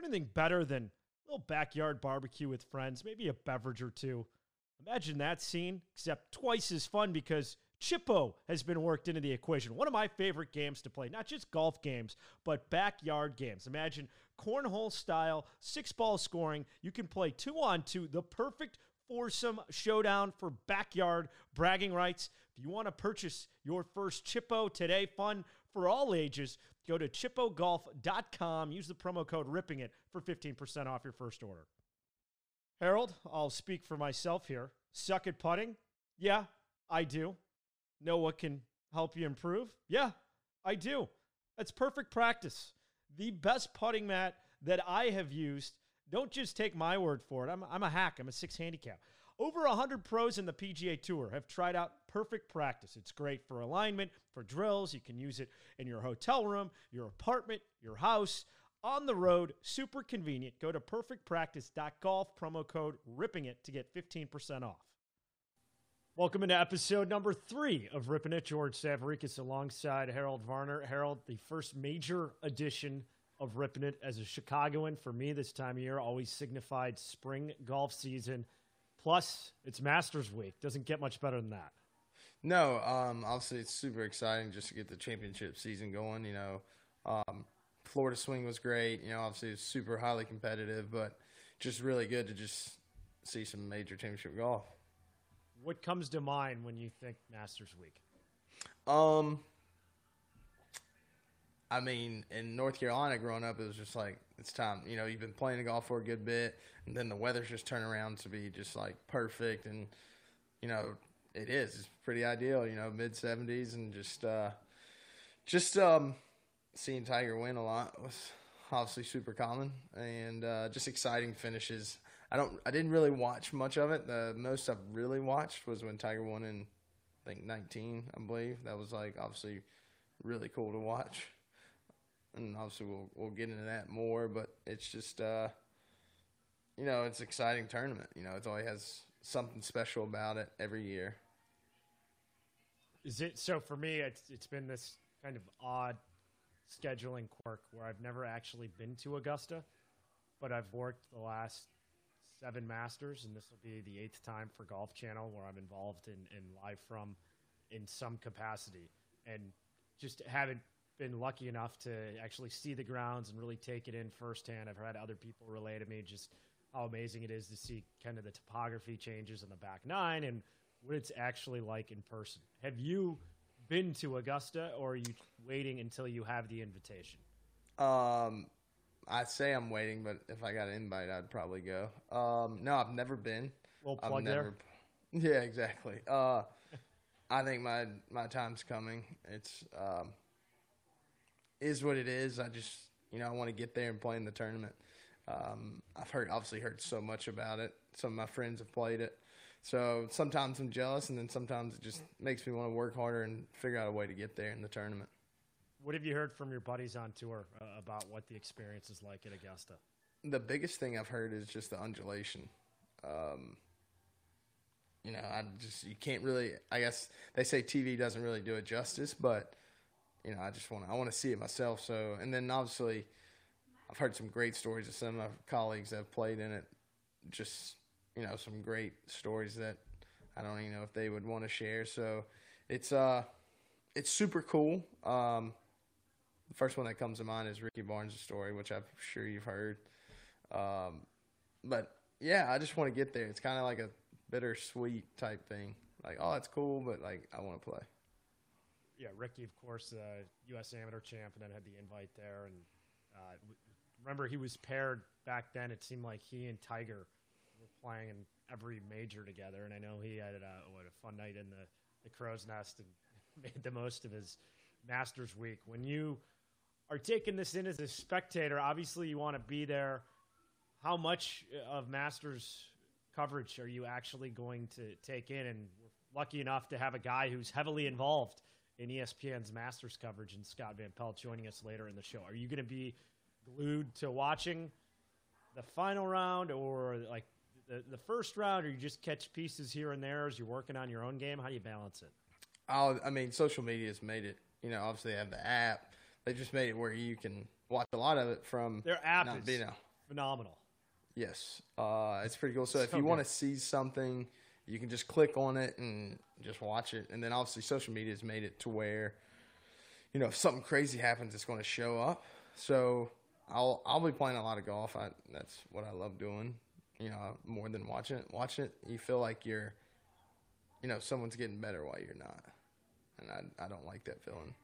there anything better than a little backyard barbecue with friends, maybe a beverage or two? Imagine that scene, except twice as fun because Chippo has been worked into the equation. One of my favorite games to play, not just golf games, but backyard games. Imagine cornhole style, six ball scoring. You can play two on two, the perfect foursome showdown for backyard bragging rights. If you want to purchase your first Chippo today, fun for all ages, go to chippogolf.com. Use the promo code RIPPING IT for 15% off your first order. Harold, I'll speak for myself here. Suck at putting? Yeah, I do. Know what can help you improve? Yeah, I do. That's perfect practice. The best putting mat that I have used. Don't just take my word for it. I'm, I'm a hack, I'm a six handicap. Over 100 pros in the PGA Tour have tried out Perfect Practice. It's great for alignment, for drills. You can use it in your hotel room, your apartment, your house, on the road. Super convenient. Go to perfectpractice.golf, promo code ripping it to get 15% off. Welcome into episode number three of Ripping It. George Savaricas alongside Harold Varner. Harold, the first major edition of Ripping It as a Chicagoan for me this time of year always signified spring golf season. Plus, it's Masters Week. Doesn't get much better than that. No, um, obviously it's super exciting just to get the championship season going. You know, um, Florida swing was great. You know, obviously it's super highly competitive, but just really good to just see some major championship golf. What comes to mind when you think Masters Week? Um, I mean, in North Carolina growing up, it was just like it's time. You know, you've been playing the golf for a good bit, and then the weather's just turned around to be just like perfect, and you know, it is. It's pretty ideal. You know, mid seventies, and just uh, just um, seeing Tiger win a lot was obviously super common, and uh, just exciting finishes. I don't. I didn't really watch much of it. The most I've really watched was when Tiger won in, I think nineteen, I believe. That was like obviously really cool to watch and obviously we'll we'll get into that more. But it's just uh, you know it's exciting tournament. You know it always has something special about it every year. Is it so for me? It's it's been this kind of odd scheduling quirk where I've never actually been to Augusta, but I've worked the last seven Masters, and this will be the eighth time for Golf Channel where I'm involved in, in live from in some capacity, and just haven't been lucky enough to actually see the grounds and really take it in firsthand. I've had other people relay to me just how amazing it is to see kind of the topography changes in the back nine and what it's actually like in person. Have you been to Augusta or are you waiting until you have the invitation? Um, I say I'm waiting, but if I got an invite, I'd probably go. Um, no, I've never been. Well, plug I've never. there. Yeah, exactly. Uh, I think my my time's coming. It's um, is what it is. I just you know I want to get there and play in the tournament. Um, I've heard obviously heard so much about it. Some of my friends have played it. So sometimes I'm jealous, and then sometimes it just makes me want to work harder and figure out a way to get there in the tournament. What have you heard from your buddies on tour uh, about what the experience is like at Augusta? The biggest thing I've heard is just the undulation. Um, you know, I just you can't really. I guess they say TV doesn't really do it justice, but you know, I just want to I want to see it myself. So, and then obviously, I've heard some great stories of some of my colleagues that have played in it. Just you know, some great stories that I don't even know if they would want to share. So, it's uh, it's super cool. Um, the first one that comes to mind is Ricky Barnes' story, which I'm sure you've heard. Um, but yeah, I just want to get there. It's kind of like a bittersweet type thing. Like, oh, it's cool, but like I want to play yeah, Ricky, of course, uh, U.S. amateur champ, and then had the invite there. And uh, remember, he was paired back then. It seemed like he and Tiger were playing in every major together. And I know he had uh, what a fun night in the, the crow's nest and made the most of his Masters week. When you are taking this in as a spectator, obviously you want to be there. How much of Masters coverage are you actually going to take in? And we're lucky enough to have a guy who's heavily involved in ESPN's Masters coverage and Scott Van Pelt joining us later in the show. Are you going to be glued to watching the final round or like the, the first round, or you just catch pieces here and there as you're working on your own game? How do you balance it? I'll, I mean, social media has made it. You know, obviously they have the app. They just made it where you can watch a lot of it from their app not is being Phenomenal. Yes, uh, it's pretty cool. So, if you want to see something, you can just click on it and just watch it. And then obviously, social media has made it to where, you know, if something crazy happens, it's going to show up. So I'll I'll be playing a lot of golf. I, that's what I love doing. You know, more than watching it. Watching it, you feel like you're, you know, someone's getting better while you're not, and I I don't like that feeling.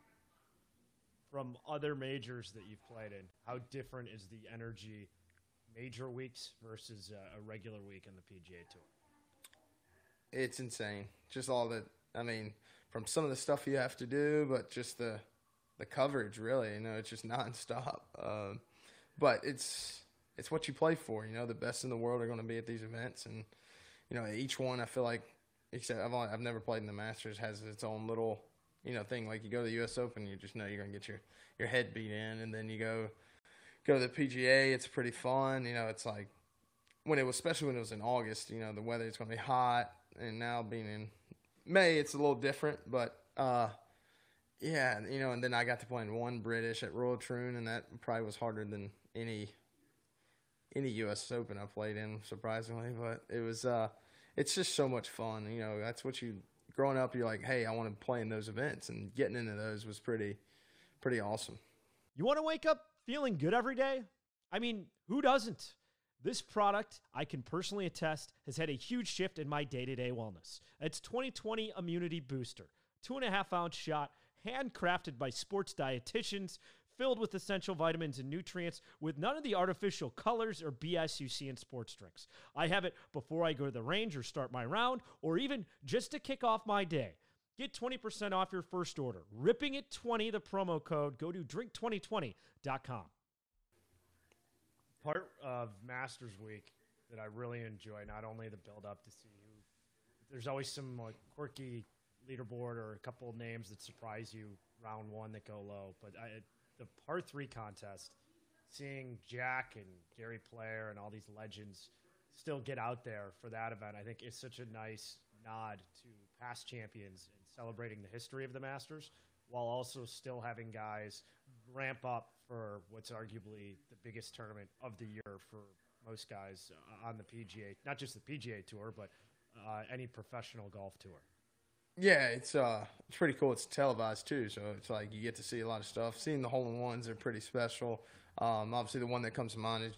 From other majors that you've played in, how different is the energy major weeks versus a regular week on the PGA Tour? It's insane. Just all the, I mean, from some of the stuff you have to do, but just the the coverage. Really, you know, it's just nonstop. Um, but it's it's what you play for. You know, the best in the world are going to be at these events, and you know, each one I feel like, except I've only, I've never played in the Masters, has its own little you know thing. Like you go to the U.S. Open, you just know you're going to get your your head beat in, and then you go go to the PGA. It's pretty fun. You know, it's like when it was, especially when it was in August. You know, the weather is going to be hot, and now being in May, it's a little different. But uh, yeah, you know, and then I got to play in one British at Royal Troon, and that probably was harder than any any U.S. Open I played in, surprisingly. But it was, uh, it's just so much fun. You know, that's what you growing up. You're like, hey, I want to play in those events, and getting into those was pretty pretty awesome. You want to wake up feeling good every day? I mean, who doesn't? This product, I can personally attest, has had a huge shift in my day to day wellness. It's 2020 Immunity Booster, two and a half ounce shot, handcrafted by sports dietitians, filled with essential vitamins and nutrients, with none of the artificial colors or BS you see in sports drinks. I have it before I go to the range or start my round, or even just to kick off my day. Get 20% off your first order. Ripping it 20, the promo code. Go to drink2020.com. Part of Masters Week that I really enjoy, not only the build up to see who, there's always some like quirky leaderboard or a couple of names that surprise you round one that go low, but I, the par three contest, seeing Jack and Gary Player and all these legends still get out there for that event, I think is such a nice nod to past champions and celebrating the history of the Masters while also still having guys ramp up for what's arguably the biggest tournament of the year for most guys on the PGA, not just the PGA Tour, but uh, any professional golf tour. Yeah, it's uh, it's pretty cool. It's televised too, so it's like you get to see a lot of stuff. Seeing the hole in ones are pretty special. Um, obviously, the one that comes to mind is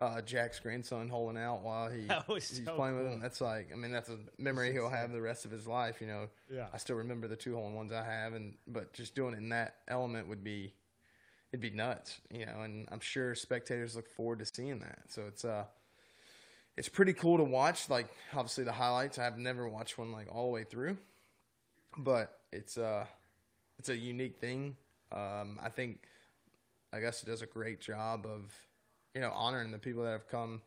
uh, Jack's grandson holding out while he That he's so playing with him. That's like, I mean, that's a memory he'll have the rest of his life. You know, Yeah. I still remember the two hole in ones I have, and but just doing it in that element would be it'd be nuts. You know, and I'm sure spectators look forward to seeing that. So it's uh it's pretty cool to watch. Like obviously the highlights. I've never watched one like all the way through, but it's uh it's a unique thing. Um, I think I guess it does a great job of you know honoring the people that have come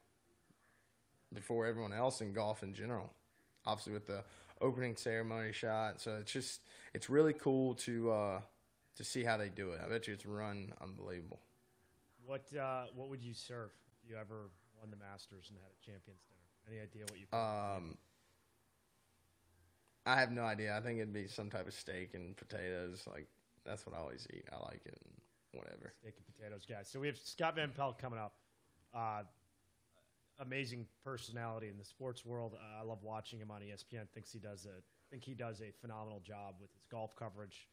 before everyone else in golf in general. Obviously with the opening ceremony shot, so it's just it's really cool to uh, to see how they do it. I bet you it's run unbelievable. What uh, what would you serve if you ever won the Masters and had a champions dinner? Any idea what you? Um, I have no idea. I think it'd be some type of steak and potatoes. Like that's what I always eat. I like it. And whatever. steak and potatoes guys. So we have Scott Van Pelt coming up. Uh, amazing personality in the sports world. Uh, I love watching him on ESPN. Thinks he does a think he does a phenomenal job with his golf coverage.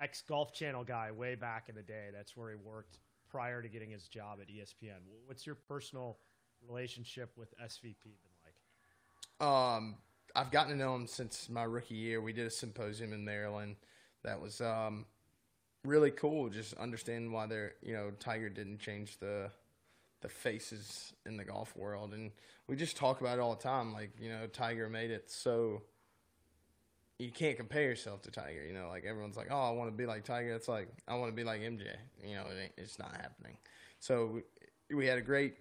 Ex Golf Channel guy way back in the day. That's where he worked prior to getting his job at ESPN. What's your personal relationship with SVP been like? Um, I've gotten to know him since my rookie year. We did a symposium in Maryland. That was um, really cool. Just understanding why they're you know Tiger didn't change the the faces in the golf world, and we just talk about it all the time. Like you know, Tiger made it so you can't compare yourself to Tiger. You know, like everyone's like, oh, I want to be like Tiger. It's like I want to be like MJ. You know, it it's not happening. So we, we had a great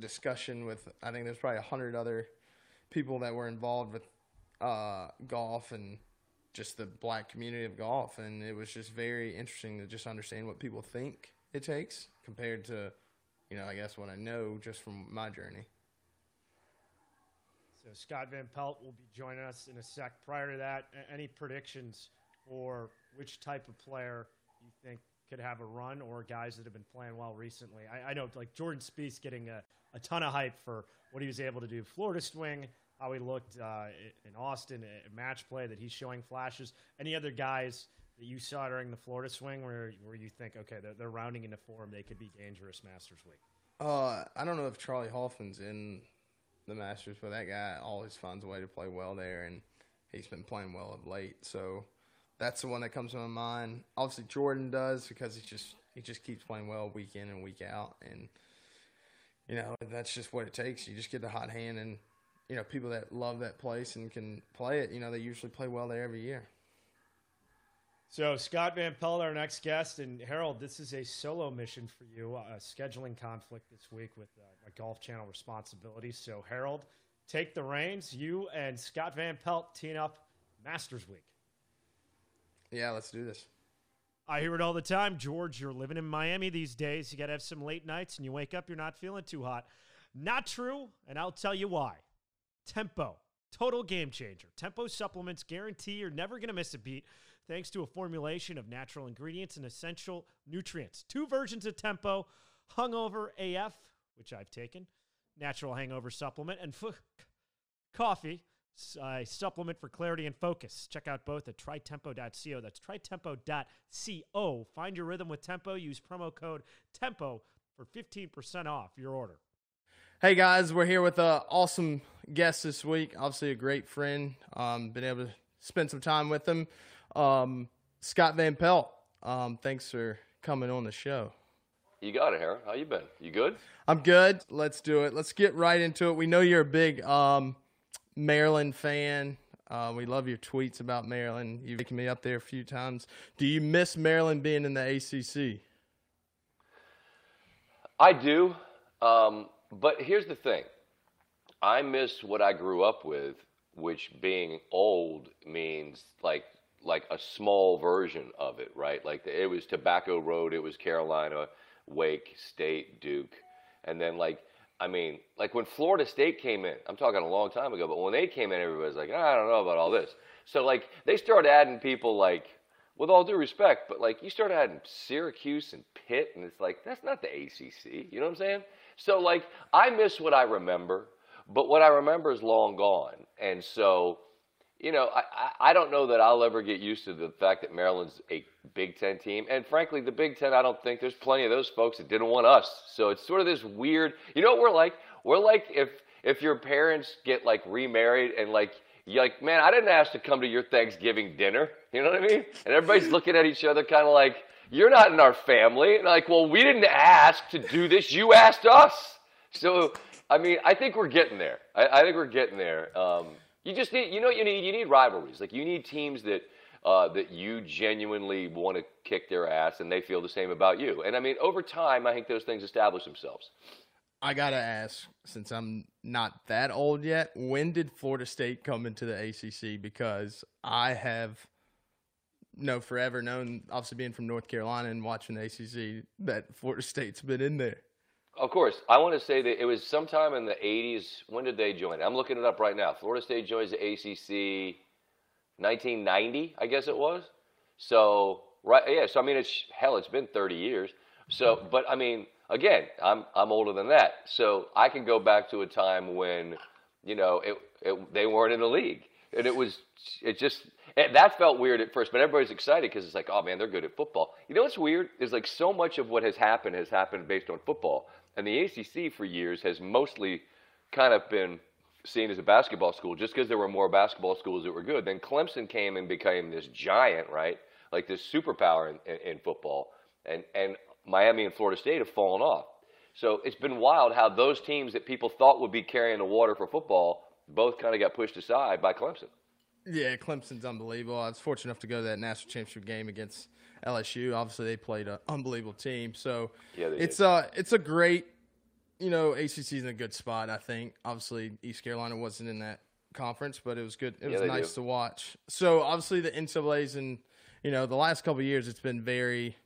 discussion with. I think there's probably a hundred other people that were involved with uh, golf and just the black community of golf, and it was just very interesting to just understand what people think it takes compared to, you know, I guess what I know just from my journey. Scott Van Pelt will be joining us in a sec. Prior to that, any predictions for which type of player you think could have a run, or guys that have been playing well recently. I, I know like Jordan Spieth getting a, a ton of hype for what he was able to do. Florida swing, how he looked uh, in Austin, match play that he's showing flashes. Any other guys that you saw during the Florida swing where where you think, okay, they're, they're rounding into form, they could be dangerous Masters week? Uh, I don't know if Charley Hoffman's in the Masters, but that guy always finds a way to play well there, and he's been playing well of late. So that's the one that comes to my mind. Obviously, Jordan does because he just he just keeps playing well week in and week out, and you know that's just what it takes. You just get the hot hand, and you know people that love that place and can play it. You know they usually play well there every year. So Scott Van Pelt, our next guest, and Harold, this is a solo mission for you, a scheduling conflict this week with uh, my Golf Channel responsibilities. So Harold, take the reins. You and Scott Van Pelt team up Masters Week. Yeah, let's do this. I hear it all the time, George. You're living in Miami these days. You got to have some late nights, and you wake up, you're not feeling too hot. Not true, and I'll tell you why. Tempo, total game changer. Tempo supplements guarantee you're never going to miss a beat thanks to a formulation of natural ingredients and essential nutrients. Two versions of Tempo Hungover AF, which I've taken, natural hangover supplement, and f- coffee, a supplement for clarity and focus. Check out both at tritempo.co. That's tritempo.co. Find your rhythm with Tempo. Use promo code TEMPO for 15% off your order. Hey guys, we're here with an awesome guest this week. Obviously, a great friend. Um, been able to spend some time with him. Um, Scott Van Pelt, um, thanks for coming on the show. You got it, Harold. How you been? You good? I'm good. Let's do it. Let's get right into it. We know you're a big um, Maryland fan. Uh, we love your tweets about Maryland. You've taken me up there a few times. Do you miss Maryland being in the ACC? I do. Um, but here's the thing I miss what I grew up with, which being old means like like a small version of it, right? Like it was Tobacco Road, it was Carolina, Wake, State, Duke, and then like I mean, like when Florida State came in, I'm talking a long time ago, but when they came in, everybody's like, ah, I don't know about all this. So like they started adding people like, with all due respect, but like you start adding Syracuse and Pitt, and it's like that's not the ACC. You know what I'm saying? So like I miss what I remember, but what I remember is long gone, and so you know, I, I don't know that I'll ever get used to the fact that Maryland's a Big Ten team. And frankly, the Big Ten, I don't think there's plenty of those folks that didn't want us. So it's sort of this weird, you know what we're like? We're like if, if your parents get like remarried and like, you're like, man, I didn't ask to come to your Thanksgiving dinner. You know what I mean? And everybody's looking at each other kind of like, you're not in our family. And like, well, we didn't ask to do this. You asked us. So, I mean, I think we're getting there. I, I think we're getting there. Um, you just need, you know, what you need you need rivalries. Like you need teams that uh, that you genuinely want to kick their ass, and they feel the same about you. And I mean, over time, I think those things establish themselves. I gotta ask, since I'm not that old yet, when did Florida State come into the ACC? Because I have no forever known, obviously being from North Carolina and watching the ACC, that Florida State's been in there. Of course. I want to say that it was sometime in the 80s. When did they join? I'm looking it up right now. Florida State joins the ACC 1990, I guess it was. So, right, yeah. So, I mean, it's hell, it's been 30 years. So, but I mean, again, I'm, I'm older than that. So I can go back to a time when, you know, it, it, they weren't in the league. And it was, it just, eh, that felt weird at first, but everybody's excited because it's like, oh man, they're good at football. You know what's weird is like so much of what has happened has happened based on football. And the ACC for years has mostly kind of been seen as a basketball school just because there were more basketball schools that were good. Then Clemson came and became this giant, right? Like this superpower in, in, in football. And, and Miami and Florida State have fallen off. So it's been wild how those teams that people thought would be carrying the water for football both kind of got pushed aside by Clemson. Yeah, Clemson's unbelievable. I was fortunate enough to go to that national championship game against LSU. Obviously, they played an unbelievable team. So yeah, it's did. uh it's a great, you know, ACC's in a good spot. I think. Obviously, East Carolina wasn't in that conference, but it was good. It was yeah, nice do. to watch. So obviously, the NCAA's and you know the last couple years, it's been very.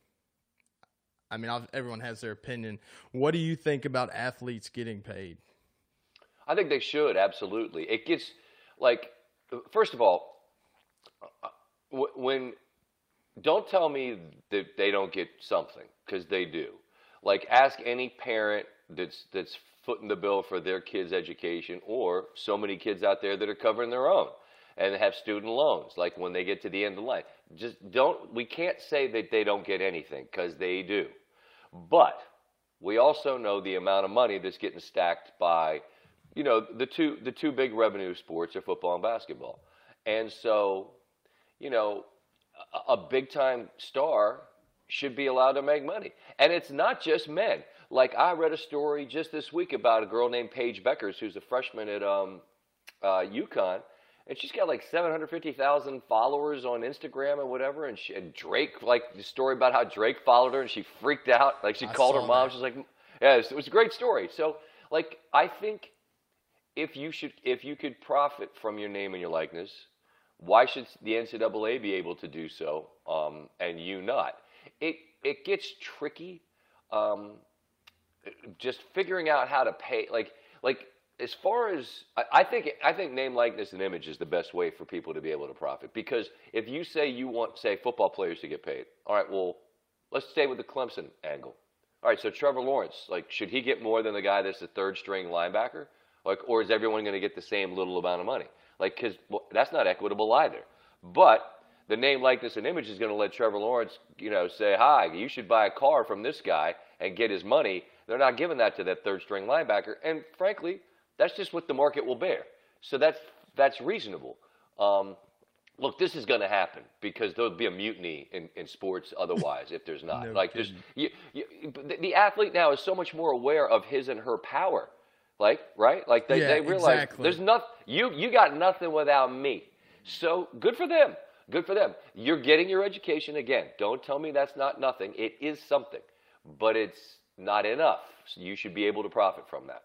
I mean, everyone has their opinion. What do you think about athletes getting paid? I think they should absolutely. It gets like first of all, uh, when don't tell me that they don't get something because they do. Like ask any parent that's that's footing the bill for their kids' education, or so many kids out there that are covering their own and have student loans. Like when they get to the end of line, just don't. We can't say that they don't get anything because they do, but we also know the amount of money that's getting stacked by, you know, the two the two big revenue sports are football and basketball, and so, you know, a, big time star should be allowed to make money, and it's not just men. Like I read a story just this week about a girl named Paige Bueckers, who's a freshman at um, uh, UConn, and she's got like 750,000 followers on Instagram and whatever. And, she, and Drake, like the story about how Drake followed her and she freaked out. Like she I called her mom. that. She's like, yeah, it was a great story. So, like, I think if you should, if you could profit from your name and your likeness, why should the NCAA be able to do so um, and you not? It it gets tricky. Um, just figuring out how to pay, like like as far as I, think I think name likeness and image is the best way for people to be able to profit because if you say you want say football players to get paid, all right, well let's stay with the Clemson angle. All right, so Trevor Lawrence, like should he get more than the guy that's the third string linebacker? Like or is everyone going to get the same little amount of money? Like cuz well, that's not equitable either. But the name likeness and image is going to let Trevor Lawrence, you know, say, "Hi, you should buy a car from this guy and get his money." They're not giving that to that third string linebacker, and frankly, that's just what the market will bear. So that's that's reasonable. Um, look, this is going to happen because there'll be a mutiny in, in sports otherwise if there's not. No like there's you, you, the athlete now is so much more aware of his and her power. Like right, like they, Yeah, they realize exactly. there's nothing. You you got nothing without me. So good for them. Good for them. You're getting your education again. Don't tell me that's not nothing. It is something, but it's not enough. So you should be able to profit from that.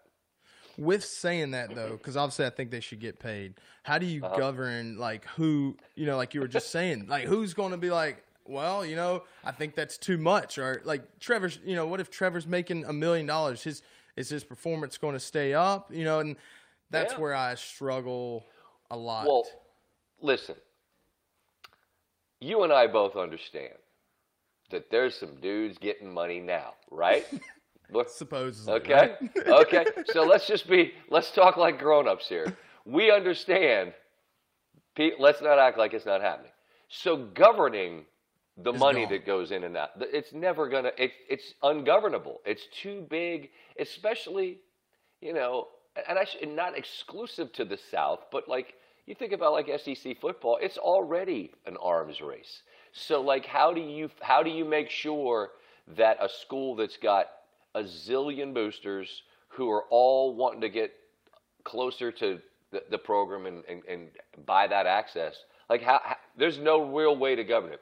With saying that though, because obviously I think they should get paid. How do you uh-huh. govern like who you know, like you were just saying, like who's going to be like, well, you know, I think that's too much, or like Trevor's, you know, what if Trevor's making a million dollars? His is his performance going to stay up? You know, and that's Yeah. where I struggle a lot. Well, listen. You and I both understand that there's some dudes getting money now, right? Supposedly, Okay. right? okay. So let's just be, let's talk like grown ups here. We understand. Let's not act like it's not happening. So governing the money gone. that goes in and out, it's never going to, it, it's ungovernable. It's too big, especially, you know, and I should, not exclusive to the South, but like, you think about like SEC football, it's already an arms race. So like, how do you, how do you make sure that a school that's got a zillion boosters who are all wanting to get closer to the, the program and, and, and buy that access. Like, how, how, there's no real way to govern it.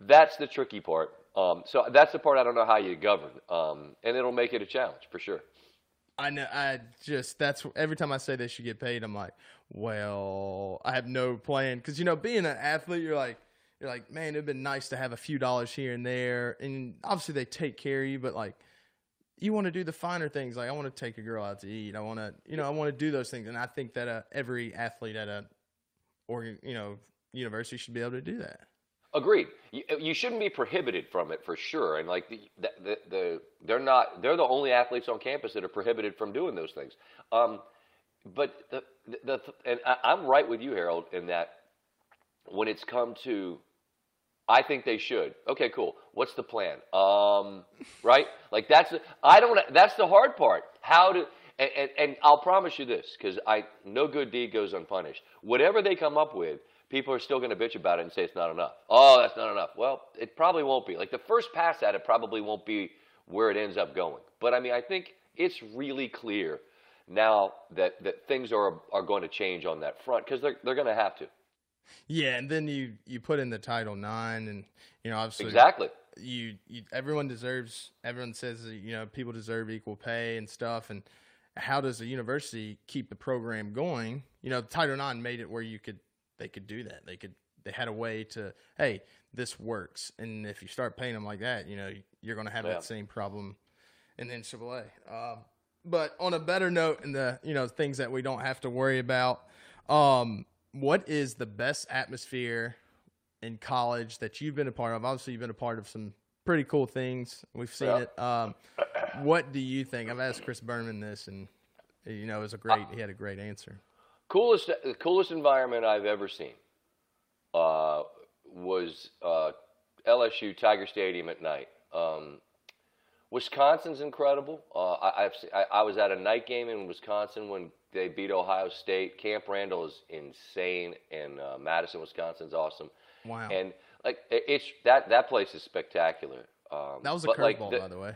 That's the tricky part. Um, so that's the part I don't know how you govern, um, and it'll make it a challenge for sure. I know. I just that's every time I say they should get paid, I'm like, well, I have no plan because you know, being an athlete, you're like, you're like, man, it'd been nice to have a few dollars here and there, and obviously they take care of you, but like, you want to do the finer things. Like, I want to take a girl out to eat. I want to, you know, I want to do those things, and I think that uh, every athlete at a, or you know, university should be able to do that. Agreed. You, you shouldn't be prohibited from it for sure. And like the, the, the, the they're not they're the only athletes on campus that are prohibited from doing those things. Um, but the, the, and I, I'm right with you, Harold, in that when it's come to, I think they should. Okay, cool. What's the plan? Um, right? Like that's I don't. That's the hard part. How to and, and, and I'll promise you this because I no good deed goes unpunished. Whatever they come up with, people are still going to bitch about it and say it's not enough. Oh, that's not enough. Well, it probably won't be. Like the first pass at it probably won't be where it ends up going. But I mean, I think it's really clear now that, that things are are going to change on that front because they're they're going to have to. Yeah, and then you you put in the Title Nine, and you know, obviously, Exactly. you, you everyone deserves everyone says you know people deserve equal pay and stuff and how does a university keep the program going you know title ix made it where you could they could do that they could they had a way to hey this works and if you start paying them like that you know you're going to have Yeah. that same problem in the ncaa um, but on a better note in the you know things that we don't have to worry about um, what is the best atmosphere in college that you've been a part of? Obviously, you've been a part of some pretty cool things. We've seen Yeah. it. Um, what do you think? I've asked Chris Berman this, and you know, it was a great. He had a great answer. Coolest, the coolest environment I've ever seen uh, was uh, LSU Tiger Stadium at night. Um, Wisconsin's incredible. Uh, I, I've, I, I was at a night game in Wisconsin when they beat Ohio State. Camp Randall is insane, and uh, Madison, Wisconsin's awesome. Wow, And like it- it's that that place is spectacular. Um, that was a curveball, like, the- by the way.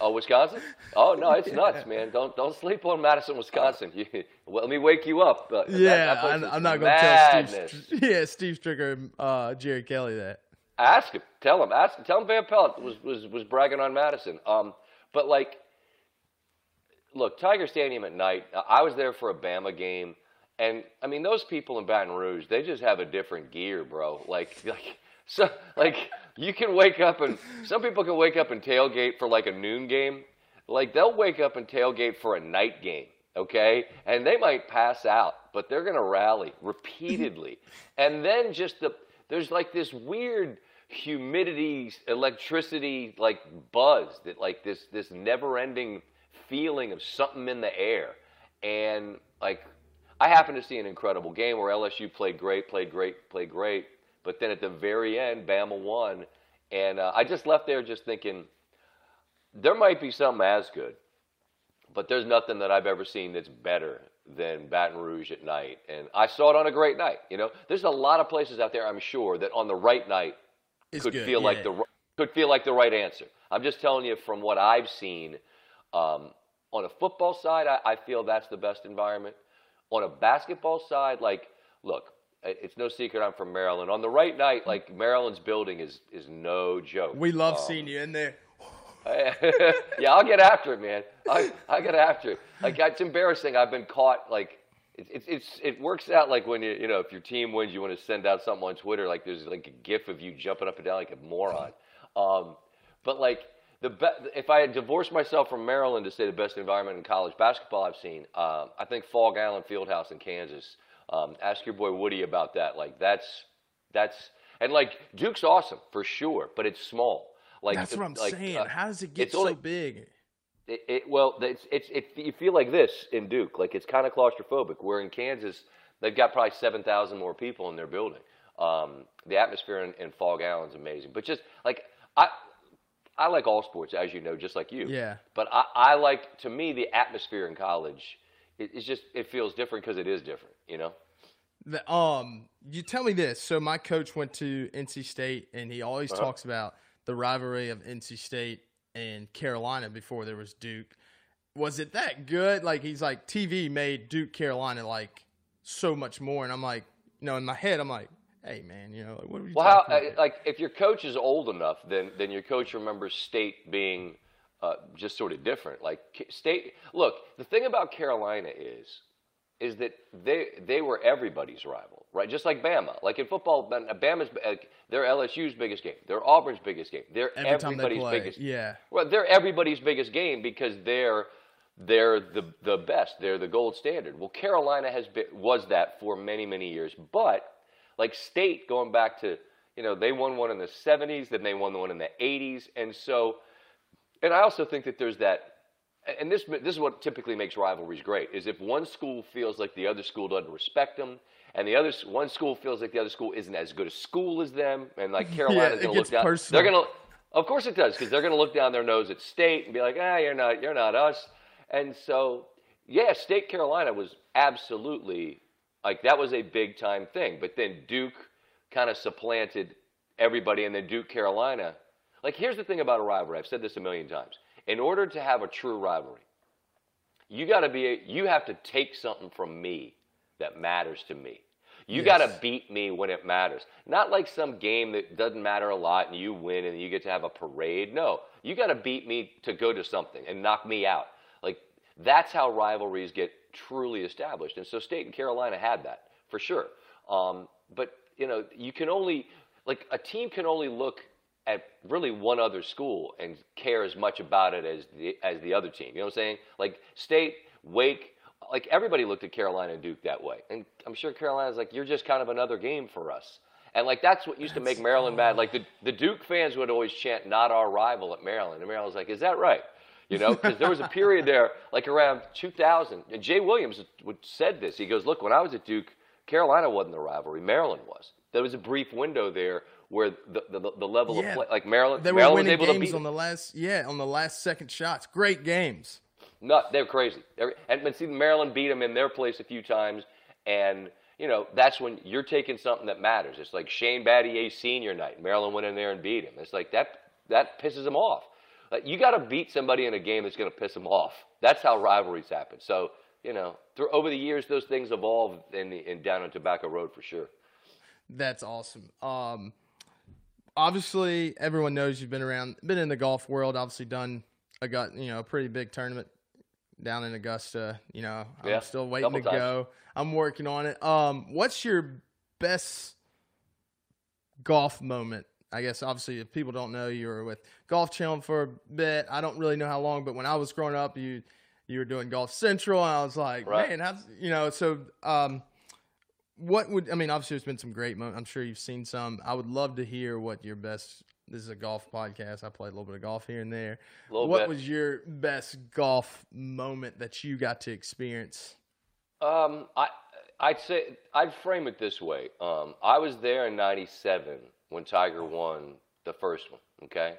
Oh, Wisconsin? Oh no, it's nuts, man. Don't don't sleep on Madison, Wisconsin. You, well, let me wake you up. Uh, Yeah, that place I'm, I'm not going to tell. Steve. Yeah, Steve Stricker, and, uh, Jerry Kelly that. Ask him. Tell him. Ask. Tell him Van Pelt was was was bragging on Madison. Um, but like, look, Tiger Stadium at night. I was there for a Bama game, and I mean those people in Baton Rouge, they just have a different gear, bro. Like like. So, like, you can wake up and some people can wake up and tailgate for like a noon game. Like, they'll wake up and tailgate for a night game, okay? And they might pass out, but they're going to rally repeatedly. and then just the, there's like this weird humidity, electricity, like buzz that, like, this, this never ending feeling of something in the air. And, like, I happened to see an incredible game where LSU played great, played great, played great. But then at the very end, Bama won. And uh, I just left there just thinking, there might be something as good, but there's nothing that I've ever seen that's better than Baton Rouge at night. And I saw it on a great night. You know, there's a lot of places out there, I'm sure, that on the right night It's could good, feel like the could feel like the right answer. I'm just telling you from what I've seen. Um, on a football side, I, I feel that's the best environment. On a basketball side, like, look, it's no secret I'm from Maryland. On the right night, like Maryland's building is is no joke. We love Um, seeing you in there. yeah, I'll get after it, man. I I get after it. Like it's embarrassing. I've been caught. Like it's it's it's it works out. Like when you you know if your team wins, you want to send out something on Twitter. Like there's like a GIF of you jumping up and down like a moron. Um, but like the be- if I had divorced myself from Maryland to say the best environment in college basketball I've seen, um, I think Phog Allen Fieldhouse in Kansas. Um, ask your boy Woody about that. Like that's that's and like Duke's awesome for sure, but it's small. Like That's what I'm like, saying. uh, How does it get so only- big? it, it, well, it's, it's, it, you feel like this in Duke, like it's kind of claustrophobic. Where in Kansas, they've got probably seven thousand more people in their building. Um, the atmosphere in, in Phog Allen's amazing, but just like I, I like all sports, as you know, just like you. Yeah. But I, I like to me the atmosphere in college. It, it's just it feels different because it is different, you know. The, um, you tell me this. So my coach went to NC State, and he always Uh-huh. talks about the rivalry of NC State and Carolina before there was Duke. Was it that good? Like he's like TV made Duke Carolina like so much more, and I'm like, you know, in my head, I'm like, hey man, you know, like, what are you Well, how talking uh, about? like if your coach is old enough, then then your coach remembers state being uh, just sort of different. Like state, look, the thing about Carolina is is that they they were everybody's rival, right? Just like Bama. Like in football, Bama's uh, they're LSU's biggest game, they're Auburn's biggest game, they're Every they everybody's play, biggest. yeah. Well, they're everybody's biggest game because they're they're the the best. They're the gold standard. Well, Carolina has been was that for many many years, but like State going back to you know they won one in the 70s, then they won the one in the 80s, and so and I also think that there's that. And this this is what typically makes rivalries great is if one school feels like the other school doesn't respect them, and the other one school feels like the other school isn't as good a school as them, and like Carolina's it gonna gets look down, personal. they're gonna of course it does, because they're going to look down their nose at State and be like, ah, you're not, you're not us. And so, yeah, State Carolina was absolutely like that was a big time thing. But then Duke kind of supplanted everybody, and then Duke Carolina. Like, here's the thing about a rivalry. I've said this a million times. In order to have a true rivalry, you got to be, you have to take something from me that matters to me. You Yes. got to beat me when it matters. Not like some game that doesn't matter a lot and you win and you get to have a parade. No, you got to beat me to go to something and knock me out. Like that's how rivalries get truly established. And so State and Carolina had that for sure. Um, but you know, you can only like a team can only look at really one other school and care as much about it as the as the other team. You know what I'm saying? Like State, Wake, like everybody looked at Carolina and Duke that way. And I'm sure Carolina's like, you're just kind of another game for us. And like that's what used to make Maryland mad. Like the the Duke fans would always chant "Not our rival" at Maryland, and Maryland's like, "Is that right?" You know, because there was a period there, like around 2000, and Jay Williams would said this. He goes, "Look, when I was at Duke, Carolina wasn't the rivalry, Maryland was. There was a brief window there where the the, the level Yeah. of play, like Maryland, They were Maryland was winning able to games beat on the last, yeah, on the last second shots. Great games. Not they're crazy. They're, and but see, Maryland beat them in their place a few times, and you know that's when you're taking something that matters. It's like Shane Battier's senior night. Maryland went in there and beat him. It's like that that pisses them off. Like, you got to beat somebody in a game that's going to piss them off. That's how rivalries happen. So you know, through, over the years, those things evolve in, the, in down on Tobacco Road for sure. That's awesome. Um, obviously, everyone knows you've been around, been in the golf world. Obviously, done a got you know a pretty big tournament down in Augusta. You know, I'm Yeah, still waiting to times. go. I'm working on it. Um, what's your best golf moment? I guess obviously, if people don't know, you were with Golf Channel for a bit. I don't really know how long, but when I was growing up, you you were doing Golf Central, and I was like, Right. man, how's you know? So, um, what would I mean? Obviously, there's been some great moments. I'm sure you've seen some. I would love to hear what your best. This is a golf podcast. I play a little bit of golf here and there. Little what bit. was your best golf moment that you got to experience? Um, I, I'd say I'd frame it this way. Um, I was there in '97 when Tiger won the first one. Okay,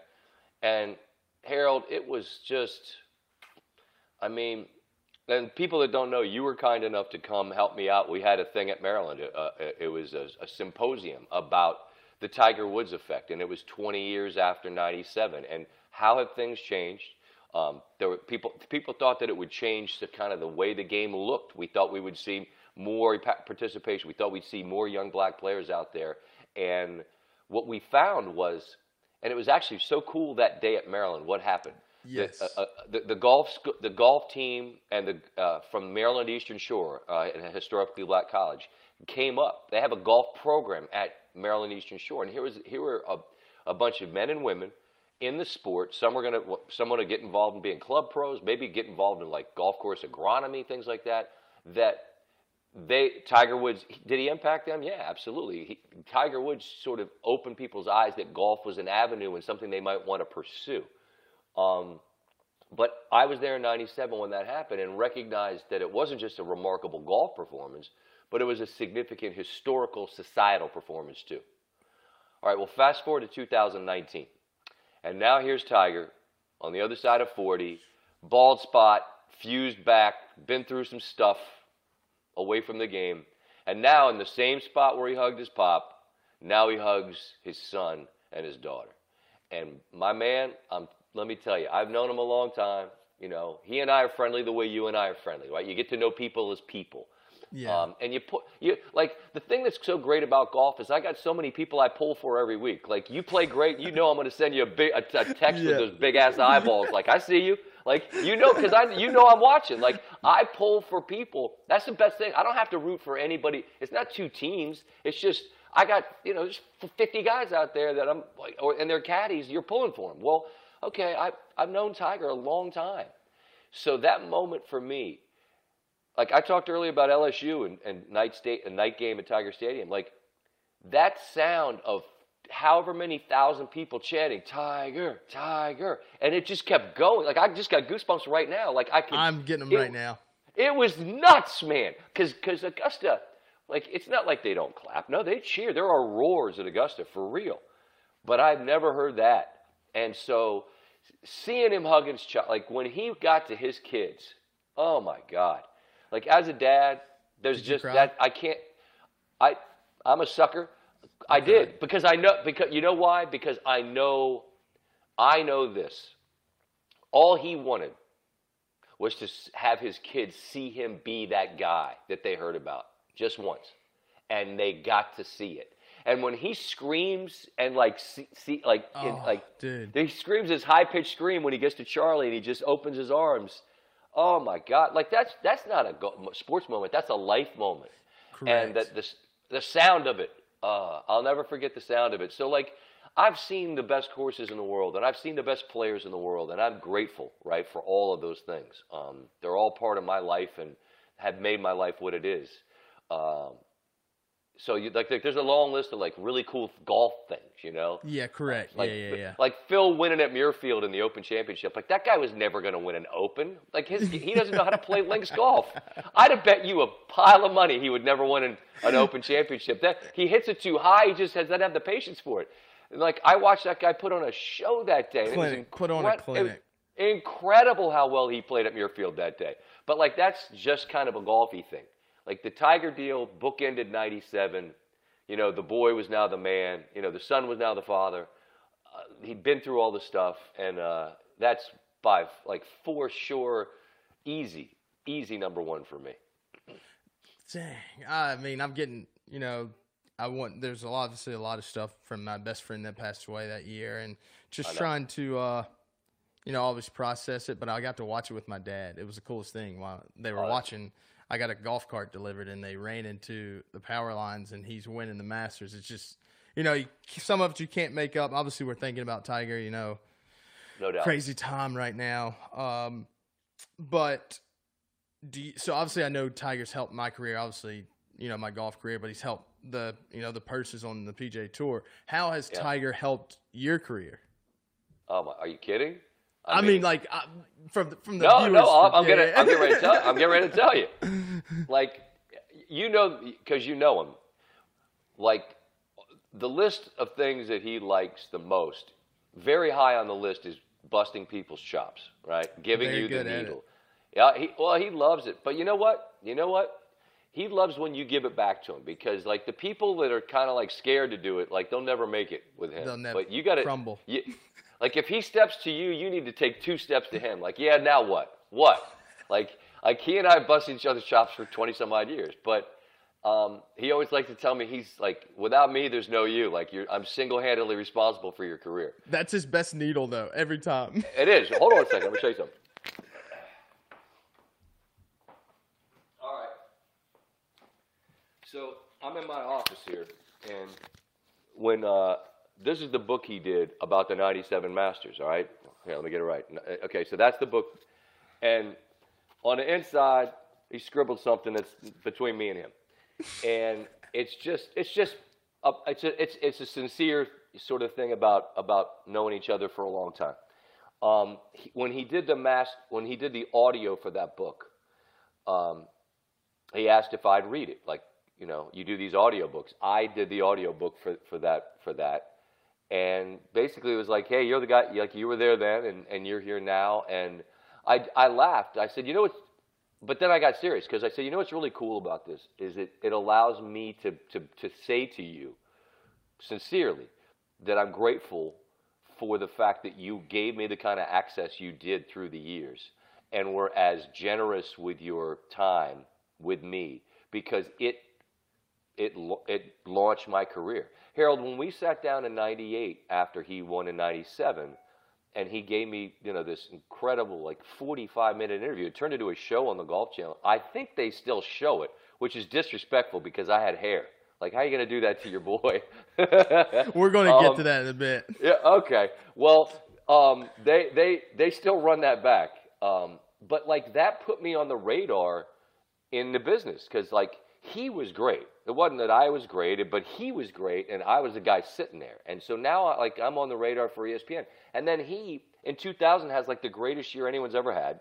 and Harold, it was just, I mean, and people that don't know, you were kind enough to come help me out. We had a thing at Maryland. Uh, it it was a, a symposium about the Tiger Woods effect, and it was 20 years after '97. And how have things changed? Um, there were people. People thought that it would change the kind of the way the game looked. We thought we would see more participation. We thought we'd see more young black players out there. And what we found was, and it was actually so cool that day at Maryland. What happened? Yes. The, uh, uh, the, the golf the golf team and the uh, from Maryland Eastern Shore, uh, in a historically black college, came up. They have a golf program at Maryland Eastern Shore, and here was here were a, a bunch of men and women in the sport. Some were going to some to get involved in being club pros, maybe get involved in like golf course agronomy, things like that. That they Tiger Woods did he impact them? Yeah, absolutely. He, Tiger Woods sort of opened people's eyes that golf was an avenue and something they might want to pursue. Um, but I was there in '97 when that happened and recognized that it wasn't just a remarkable golf performance, but it was a significant historical societal performance too. All right, well, fast forward to 2019. And now here's Tiger on the other side of 40, bald spot, fused back, been through some stuff away from the game. And now in the same spot where he hugged his pop, now he hugs his son and his daughter. And my man, um, let me tell you, I've known him a long time. You know, he and I are friendly the way you and I are friendly, right? You get to know people as people. Yeah. Um, and you put you like the thing that's so great about golf is I got so many people I pull for every week. Like you play great, you know I'm going to send you a big a, a text Yeah. with those big ass eyeballs. Like I see you. Like you know because I you know I'm watching. Like I pull for people. That's the best thing. I don't have to root for anybody. It's not two teams. It's just I got you know there's 50 guys out there that I'm like or and they're caddies. You're pulling for them. Well, okay, I I've known Tiger a long time. So that moment for me, like I talked earlier about LSU and, and night state a night game at Tiger Stadium. Like that sound of however many thousand people chanting Tiger, Tiger, and it just kept going. Like I just got goosebumps right now. Like I could. I'm getting them it- right now. It was nuts, man. Because because Augusta, like it's not like they don't clap. No, they cheer. There are roars at Augusta for real. But I've never heard that. And so seeing him hugging his child, like when he got to his kids, oh my God. Like as a dad, there's Did just that I can't. I I'm a sucker. I did because I know because you know why? Because I know I know this. All he wanted was to have his kids see him be that guy that they heard about just once, and they got to see it. And when he screams and like see, see like in, Oh, like dude. he screams his high pitched scream when he gets to Charlie and he just opens his arms. Oh my God! Like that's that's not a go- sports moment. That's a life moment. And Correct. that the the sound of it, uh, I'll never forget the sound of it. So like, I've seen the best courses in the world, and I've seen the best players in the world, and I'm grateful, right, for all of those things. Um, they're all part of my life and have made my life what it is. Um, so you like, like there's a long list of like really cool golf things, you know. Yeah, correct. Like, yeah, yeah, yeah. Like Phil winning at Muirfield in the Open Championship. Like that guy was never going to win an Open. Like his, he doesn't know how to play links golf. I'd have bet you a pile of money he would never win an, an Open Championship. That he hits it too high. He just has, doesn't have the patience for it. And like I watched that guy put on a show that day. Clinic. Put on a incred- it was clinic. Incredible how well he played at Muirfield that day. But like that's just kind of a golfy thing. Like the Tiger deal bookended '97. You know, the boy was now the man. You know, the son was now the father. Uh, he'd been through all the stuff, and uh, that's by like for sure, easy, easy number one for me. Dang. I mean, I'm getting, you know, I want, there's a lot, obviously a lot of stuff from my best friend that passed away that year and just trying to, uh, you know, always process it. But I got to watch it with my dad. It was the coolest thing while they were Oh, that's- watching. I got a golf cart delivered and they ran into the power lines and he's winning the Masters. It's just, you know, some of it you can't make up. Obviously, we're thinking about Tiger, you know, No doubt. crazy time right now. Um, but do you, so obviously I know Tiger's helped my career, obviously you know my golf career, but he's helped the you know the purses on the PGA Tour. How has Yeah. Tiger helped your career? Oh, my, are you kidding? I, mean, like I, from the, from the no, viewers. no, I'm, gonna. I'm getting ready to tell, I'm getting ready to tell you. Like, you know, because you know him. Like, the list of things that he likes the most, very high on the list is busting people's chops, right? Giving Very you the good at it. needle. Yeah, he, well, he loves it. But you know what? You know what? He loves when you give it back to him because, like, the people that are kind of like scared to do it, like, they'll never make it with him. They'll never but you got to crumble. You, like, if he steps to you, you need to take two steps to him. Like, yeah, now what? What? Like, like he and I busted each other's chops for twenty some odd years, but um, he always likes to tell me he's like, without me, there's no you. Like, you're, I'm single-handedly responsible for your career. That's his best needle though. Every time. It is. Hold on a second. Let me show you something. All right. So I'm in my office here, and when uh, this is the book he did about the '97 Masters. All right. Here, let me get it right. Uh, Okay, so that's the book, and on the inside he scribbled something that's between me and him, and it's just it's just a, it's a, it's it's a sincere sort of thing about about knowing each other for a long time um, he, when he did the mass, when he did the audio for that book, um, he asked if I'd read it. Like, you know, you do these audio books. I did the audio book for, for that for that, and basically it was like, hey, you're the guy. Like you were there then, and, and you're here now. And I I laughed. I said, you know what's but then I got serious because I said, you know what's really cool about this is it it allows me to to to say to you sincerely that I'm grateful for the fact that you gave me the kind of access you did through the years and were as generous with your time with me because it it it launched my career. Harold, when we sat down in 98 after he won in 97 and he gave me, you know, this incredible like 45 minute interview. It turned into a show on the Golf Channel. I think they still show it, which is disrespectful because I had hair. Like, how are you going to do that to your boy? We're going to get Um, to that in a bit. yeah. Okay. Well, um, they they they still run that back, um, but like that put me on the radar in the business because like he was great. It wasn't that I was great, but he was great, and I was the guy sitting there. And so now, like, I'm on the radar for ESPN. And then he in 2000 has like the greatest year anyone's ever had.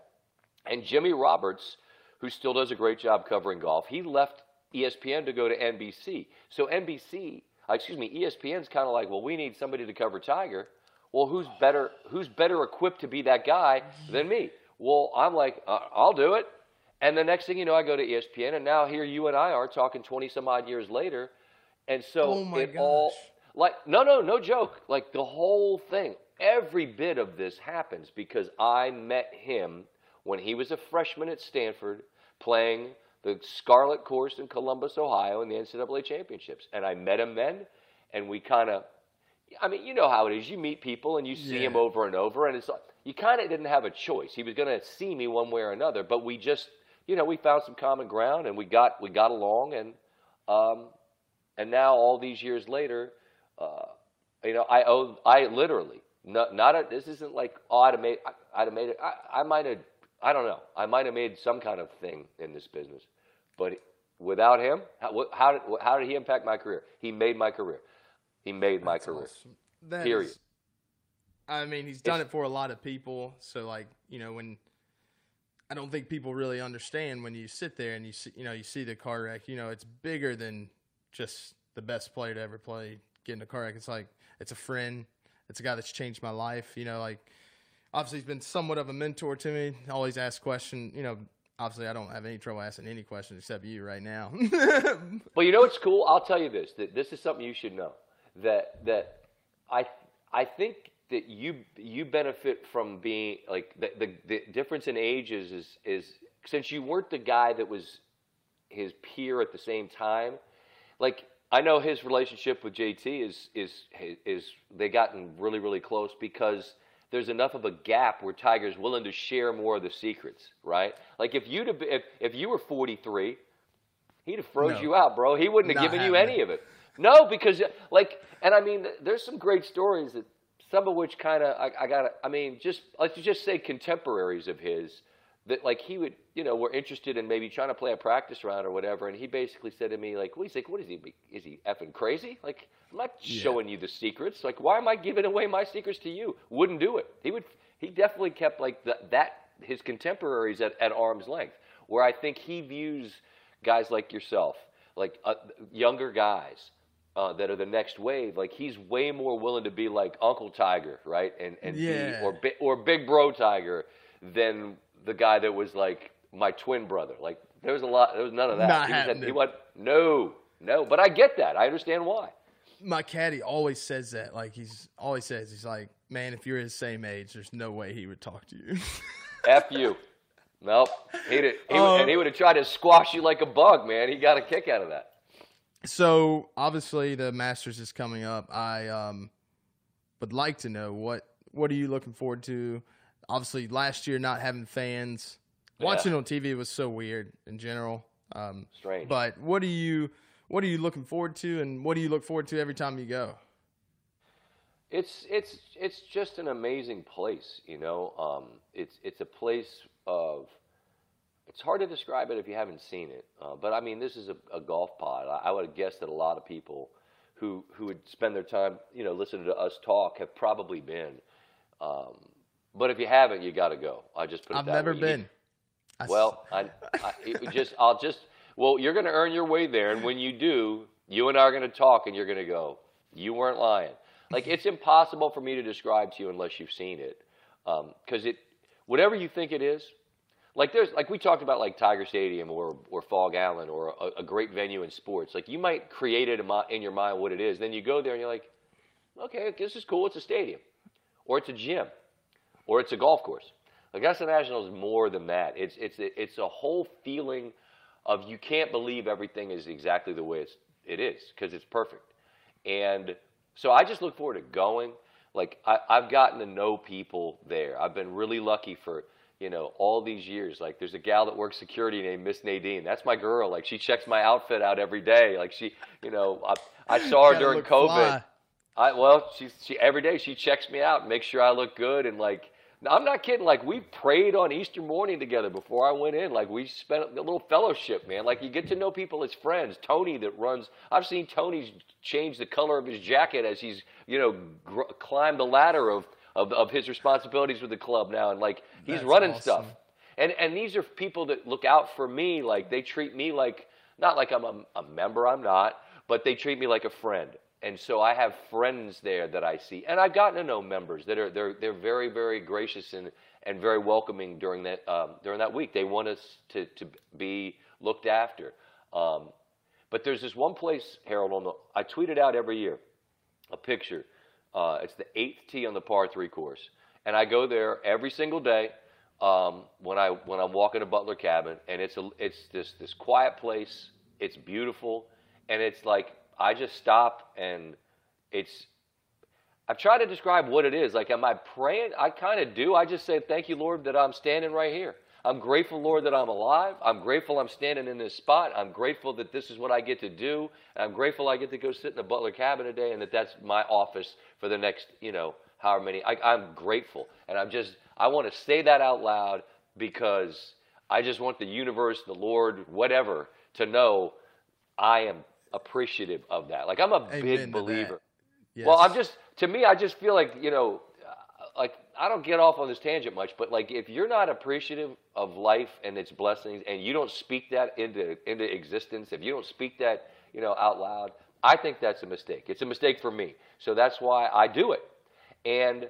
And Jimmy Roberts, who still does a great job covering golf, he left ESPN to go to NBC. So NBC, uh, excuse me, ESPN's kind of like, well, we need somebody to cover Tiger. Well, who's better? Who's better equipped to be that guy than me? Well, I'm like, uh, I'll do it. And the next thing you know, I go to ESPN, and now here you and I are talking 20 some odd years later. And so Oh it all, like, no, no, no joke. Like the whole thing, every bit of this happens because I met him when he was a freshman at Stanford playing the Scarlet Course in Columbus, Ohio in the NCAA championships. And I met him then, and we kind of, I mean, you know how it is. You meet people and you see Yeah. him over and over, and it's like, you kind of didn't have a choice. He was going to see me one way or another, but we just, you know, we found some common ground and we got we got along, and um, and now all these years later, uh, you know, I owe I literally not, not a, this isn't like I'd have made I, I'd have made it. I, I might have I don't know I might have made some kind of thing in this business, but Without him, how, how did how did he impact my career? He made my career. He made my That's career. awesome. Period. is- I mean, he's done It's- it for a lot of people. So, like, you know, when I don't think people really understand when you sit there and you see, you know, you see the car wreck. You know, it's bigger than just the best player to ever play get in a car wreck. It's like it's a friend. It's a guy that's changed my life. You know, like obviously he's been somewhat of a mentor to me. Always ask questions. You know, obviously I don't have any trouble asking any questions except you right now. But you know what's cool? I'll tell you this. That this is something you should know. That that I I think that you you benefit from being like the the, the difference in ages is is since you weren't the guy that was his peer at the same time. Like I know his relationship with JT is is is they gotten really really close because there's enough of a gap where Tiger's willing to share more of the secrets, right? Like if you'd have if if you were 43, he'd have froze No. you out, bro. He wouldn't have Not given you any of it. No, because like, and I mean, there's some great stories that some of which kind of I, I got. I mean, just let's just say contemporaries of his that like he would, you know, were interested in maybe trying to play a practice round or whatever, and he basically said to me like, "Well, he's like, what is he? Is he effing crazy? Like, I'm not showing you the secrets. Like, why am I giving away my secrets to you? Wouldn't do it. He would. He definitely kept like the, that his contemporaries at, at arm's length. Where I think he views guys like yourself, like uh, younger guys. Uh, that are the next wave. Like he's way more willing to be like Uncle Tiger, right? And and Yeah. be, or bi- or Big Bro Tiger than the guy that was like my twin brother. Like there was a lot. There was none of that. Not he, at, he went no, no. But I get that. I understand why. my caddy always says that. Like he's always says he's like, man, if you're his same age, there's no way he would talk to you. F you. Nope. He'd, he would, Um, and he would have tried to squash you like a bug, man. He got a kick out of that. So obviously the Masters is coming up. I um would like to know what what are you looking forward to? Obviously, last year not having fans, watching on TV was so weird in general. Um, Strange. but what are you what are you looking forward to, and what do you look forward to every time you go? It's it's it's just an amazing place, you know. Um, it's it's a place of. It's hard to describe it if you haven't seen it, uh, but I mean, this is a, a golf pod. I, I would have guessed that a lot of people who who would spend their time, you know, listening to us talk have probably been. Um, but if you haven't, you got to go. I just put it I've that never way. Been. I well, I, I it just I'll just well, you're going to earn your way there, and when you do, you and I are going to talk, and you're going to go, you weren't lying. Like it's impossible for me to describe to you unless you've seen it, because it whatever you think it is. Like there's like we talked about like Tiger Stadium or or Phog Allen or a, a great venue in sports. Like you might create it in, your mind what it is, then you go there and you're like, okay, this is cool. It's a stadium, or it's a gym, or it's a golf course. Augusta National is more than that. It's it's it's a whole feeling of you can't believe everything is exactly the way it's it is because it's perfect. And so I just look forward to going. Like I, I've gotten to know people there. I've been really lucky for you know all these years. Like there's a gal that works security named Miss Nadine. That's my girl. Like she checks my outfit out every day. Like she, you know, I, I saw her during COVID. fly. I well, she she every day she checks me out, and makes sure I look good, and like I'm not kidding. Like we prayed on Easter morning together before I went in. Like we spent a little fellowship, man. Like you get to know people as friends. Tony that runs. I've seen Tony change the color of his jacket as he's you know gr- climbed the ladder of, of of his responsibilities with the club now, and like he's That's running awesome. stuff. And and these are people that look out for me. Like they treat me like not like I'm a, a member. I'm not, but they treat me like a friend. And so I have friends there that I see, and I've gotten to know members that are they're they're very very gracious and and very welcoming during that um, during that week. They want us to to be looked after. Um, but there's this one place, Harold. On the I tweet it out every year, a picture. Uh, it's the eighth tee on the par three course, and I go there every single day um, when I when I'm walking to Butler Cabin, and it's a it's this this quiet place. It's beautiful, and it's like I just stop and it's. I've tried to describe what it is. Like, am I praying? I kind of do. I just say, "Thank you, Lord, that I'm standing right here. I'm grateful, Lord, that I'm alive. I'm grateful I'm standing in this spot. I'm grateful that this is what I get to do. I'm grateful I get to go sit in the Butler cabin today, and that that's my office for the next, you know, however many. I, I'm grateful, and I'm just. I want to say that out loud because I just want the universe, the Lord, whatever, to know I am appreciative of that. Like I'm a Amen big believer. Yes. Well, I'm just to me, I just feel like you know, uh, like I don't get off on this tangent much, but like if you're not appreciative of life and its blessings, and you don't speak that into into existence, if you don't speak that you know out loud, I think that's a mistake. It's a mistake for me, so that's why I do it, and.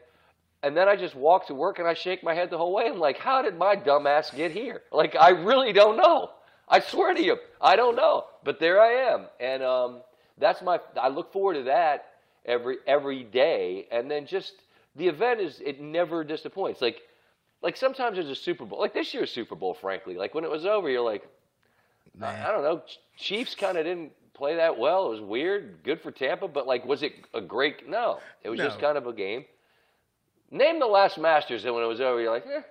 And then I just walk to work and I shake my head the whole way. I'm like, how did my dumb ass get here? Like, I really don't know. I swear to you, I don't know. But there I am. And um, that's my, I look forward to that every every day. And then just the event is, it never disappoints. Like, like sometimes there's a Super Bowl, like this year's Super Bowl, frankly. Like when it was over, you're like, I, I don't know. Chiefs kind of didn't play that well. It was weird. Good for Tampa, but like, was it a great? No, it was just kind of a game. Name the last Masters, and when it was over, you're like, eh,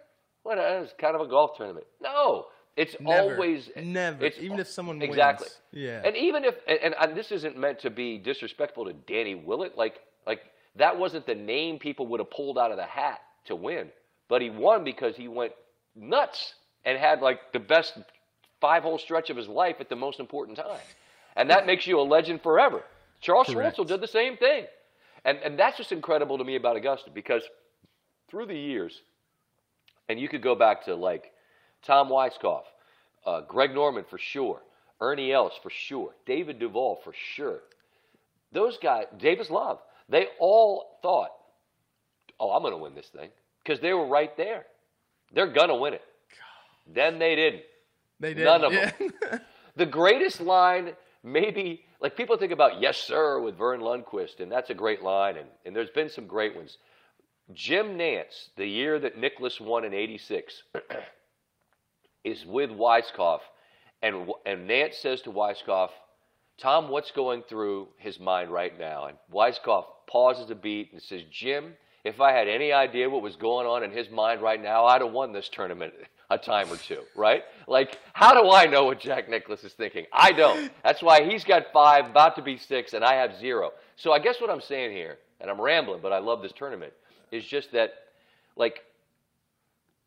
what? It was kind of a golf tournament. No, it's Never. always Never. It's, Even if someone exactly. wins. Yeah. And even if, and, and, and this isn't meant to be disrespectful to Danny Willett, like, like that wasn't the name people would have pulled out of the hat to win, but he won because he went nuts and had like the best five hole stretch of his life at the most important time. And that makes you a legend forever. Charles Correct. Schwartzel did the same thing. And, and that's just incredible to me about Augusta because through the years, and you could go back to like Tom Weiskopf, uh, Greg Norman for sure, Ernie Els for sure, David Duval for sure. Those guys, Davis Love, they all thought, oh, I'm going to win this thing because they were right there. They're going to win it. Then they didn't. they didn't. none of yeah. The greatest line, maybe, like people think about Yes Sir with Verne Lundquist, and that's a great line, and, and there's been some great ones. Jim Nantz, the year that Nicklaus won in 86, is with Weiskopf, and, and Nantz says to Weiskopf, Tom, what's going through his mind right now? And Weiskopf pauses a beat and says, Jim, if I had any idea what was going on in his mind right now, I'd have won this tournament a time or two, right? Like, how do I know what Jack Nicklaus is thinking? I don't. That's why he's got five, about to be six, and I have zero. So I guess what I'm saying here, and I'm rambling, but I love this tournament, is just that, like,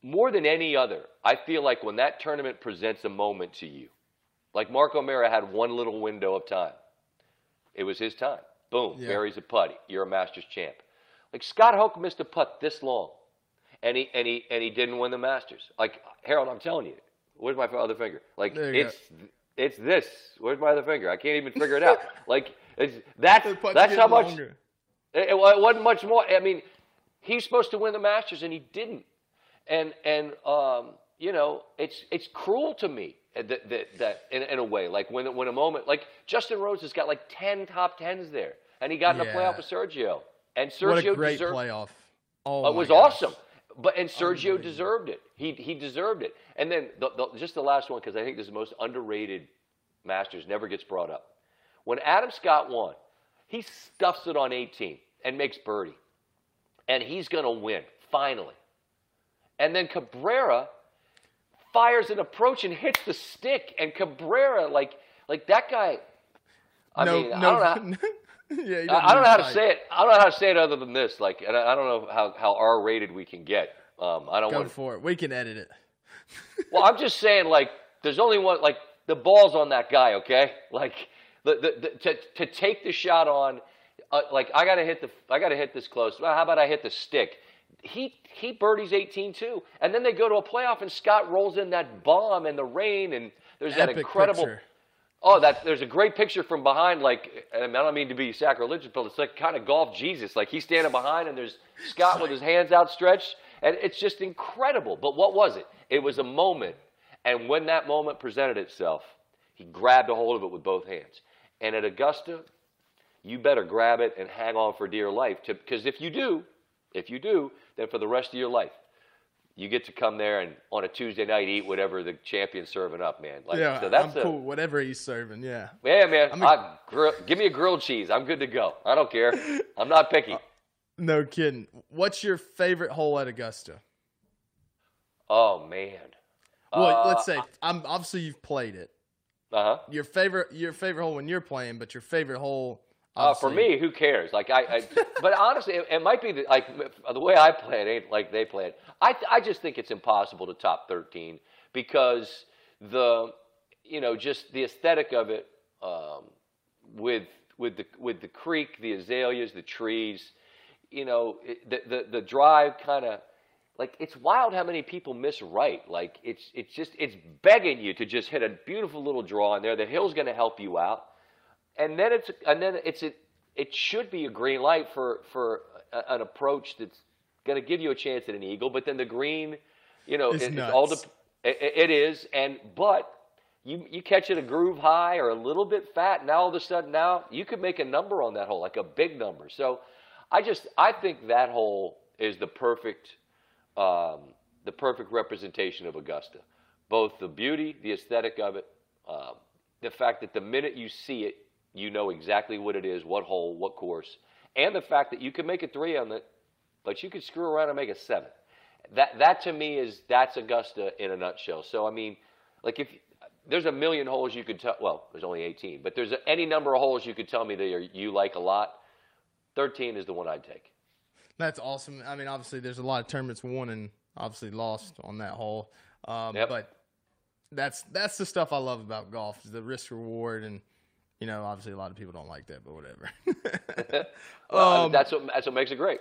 more than any other, I feel like when that tournament presents a moment to you, like Mark O'Meara had one little window of time. It was his time. Boom, Yeah. buries a putt. You're a Masters champ. Like Scott Hoch missed a putt this long, and he and he and he didn't win the Masters. Like Harold, I'm telling you, where's my other finger? Like you go. it's it's this. Where's my other finger? I can't even figure it out. Like it's that's that's how much. It, it wasn't much more. I mean, he's supposed to win the Masters and he didn't. And and um, you know, it's it's cruel to me that that, that in, in a way, like when when a moment like Justin Rose has got like ten top tens there, and he got in a playoff with Sergio, and Sergio What a great deserved. playoff. Oh, it was gosh. awesome. But and Sergio deserved it. He he deserved it. And then the, the, just the last one because I think this is the most underrated Masters. Never gets brought up. When Adam Scott won, he stuffs it on 18 and makes birdie, and he's going to win finally. And then Cabrera fires an approach and hits the stick, and Cabrera like like that guy. I no, mean, I don't know. Yeah, I, I don't know how to say it. I don't know how to say it other than this. Like, and I, I don't know how, how R rated we can get. Um, I don't Go want. for it. We can edit it. Well, I'm just saying, like, there's only one. Like, the ball's on that guy. Okay, like, the, the, the to to take the shot on. Uh, like, I gotta hit the. I gotta hit this close. Well, how about I hit the stick? He he birdies 18 too, and then they go to a playoff, and Scott rolls in that bomb in the rain, and there's that incredible. picture. Oh, that there's a great picture from behind. Like, and I don't mean to be sacrilegious, but it's like kind of golf Jesus. Like he's standing behind, and there's Scott with his hands outstretched, and it's just incredible. But what was it? It was a moment, and when that moment presented itself, he grabbed a hold of it with both hands. And at Augusta, you better grab it and hang on for dear life, because if you do, if you do, then for the rest of your life, you get to come there and on a Tuesday night eat whatever the champion's serving up, man. Like, yeah, so that's I'm a, cool. Whatever he's serving, yeah. yeah, man. I'm a- I, grill, give me a grilled cheese. I'm good to go. I don't care. I'm not picky. No kidding. What's your favorite hole at Augusta? Oh man. Well, Uh, let's say I'm obviously you've played it. Uh huh. Your favorite your favorite hole when you're playing, but your favorite hole. Uh, for me, who cares? Like I, I but honestly, it, it might be the, like the way I play it ain't like they play it. I, I just think it's impossible to top 13 because the you know just the aesthetic of it um, with with the with the creek, the azaleas, the trees, you know, it, the the the drive kind of like it's wild how many people miss right. Like it's it's just it's begging you to just hit a beautiful little draw in there. The hill's going to help you out, and then it's and then it's a, it should be a green light for for a, an approach that's going to give you a chance at an eagle. But then the green, you know, It's it, all the it, it is, and but you you catch it a groove high or a little bit fat, now all of a sudden now you could make a number on that hole, like a big number. So I just I think that hole is the perfect um, the perfect representation of Augusta. Both the beauty, the aesthetic of it, um, the fact that the minute you see it, you know exactly what it is, what hole, what course, and the fact that you can make a three on it, but you could screw around and make a seven. That that to me is that's Augusta in a nutshell. So I mean, like if there's a million holes you could tell, well, there's only 18, but there's any number of holes you could tell me that you're, you like a lot. 13 is the one I'd take. That's awesome. I mean, obviously, there's a lot of tournaments won and obviously lost on that hole. Um, Yep. But that's that's the stuff I love about golf is the risk reward, and you know, obviously, a lot of people don't like that, but whatever. Well, Um, that's what that's what makes it great.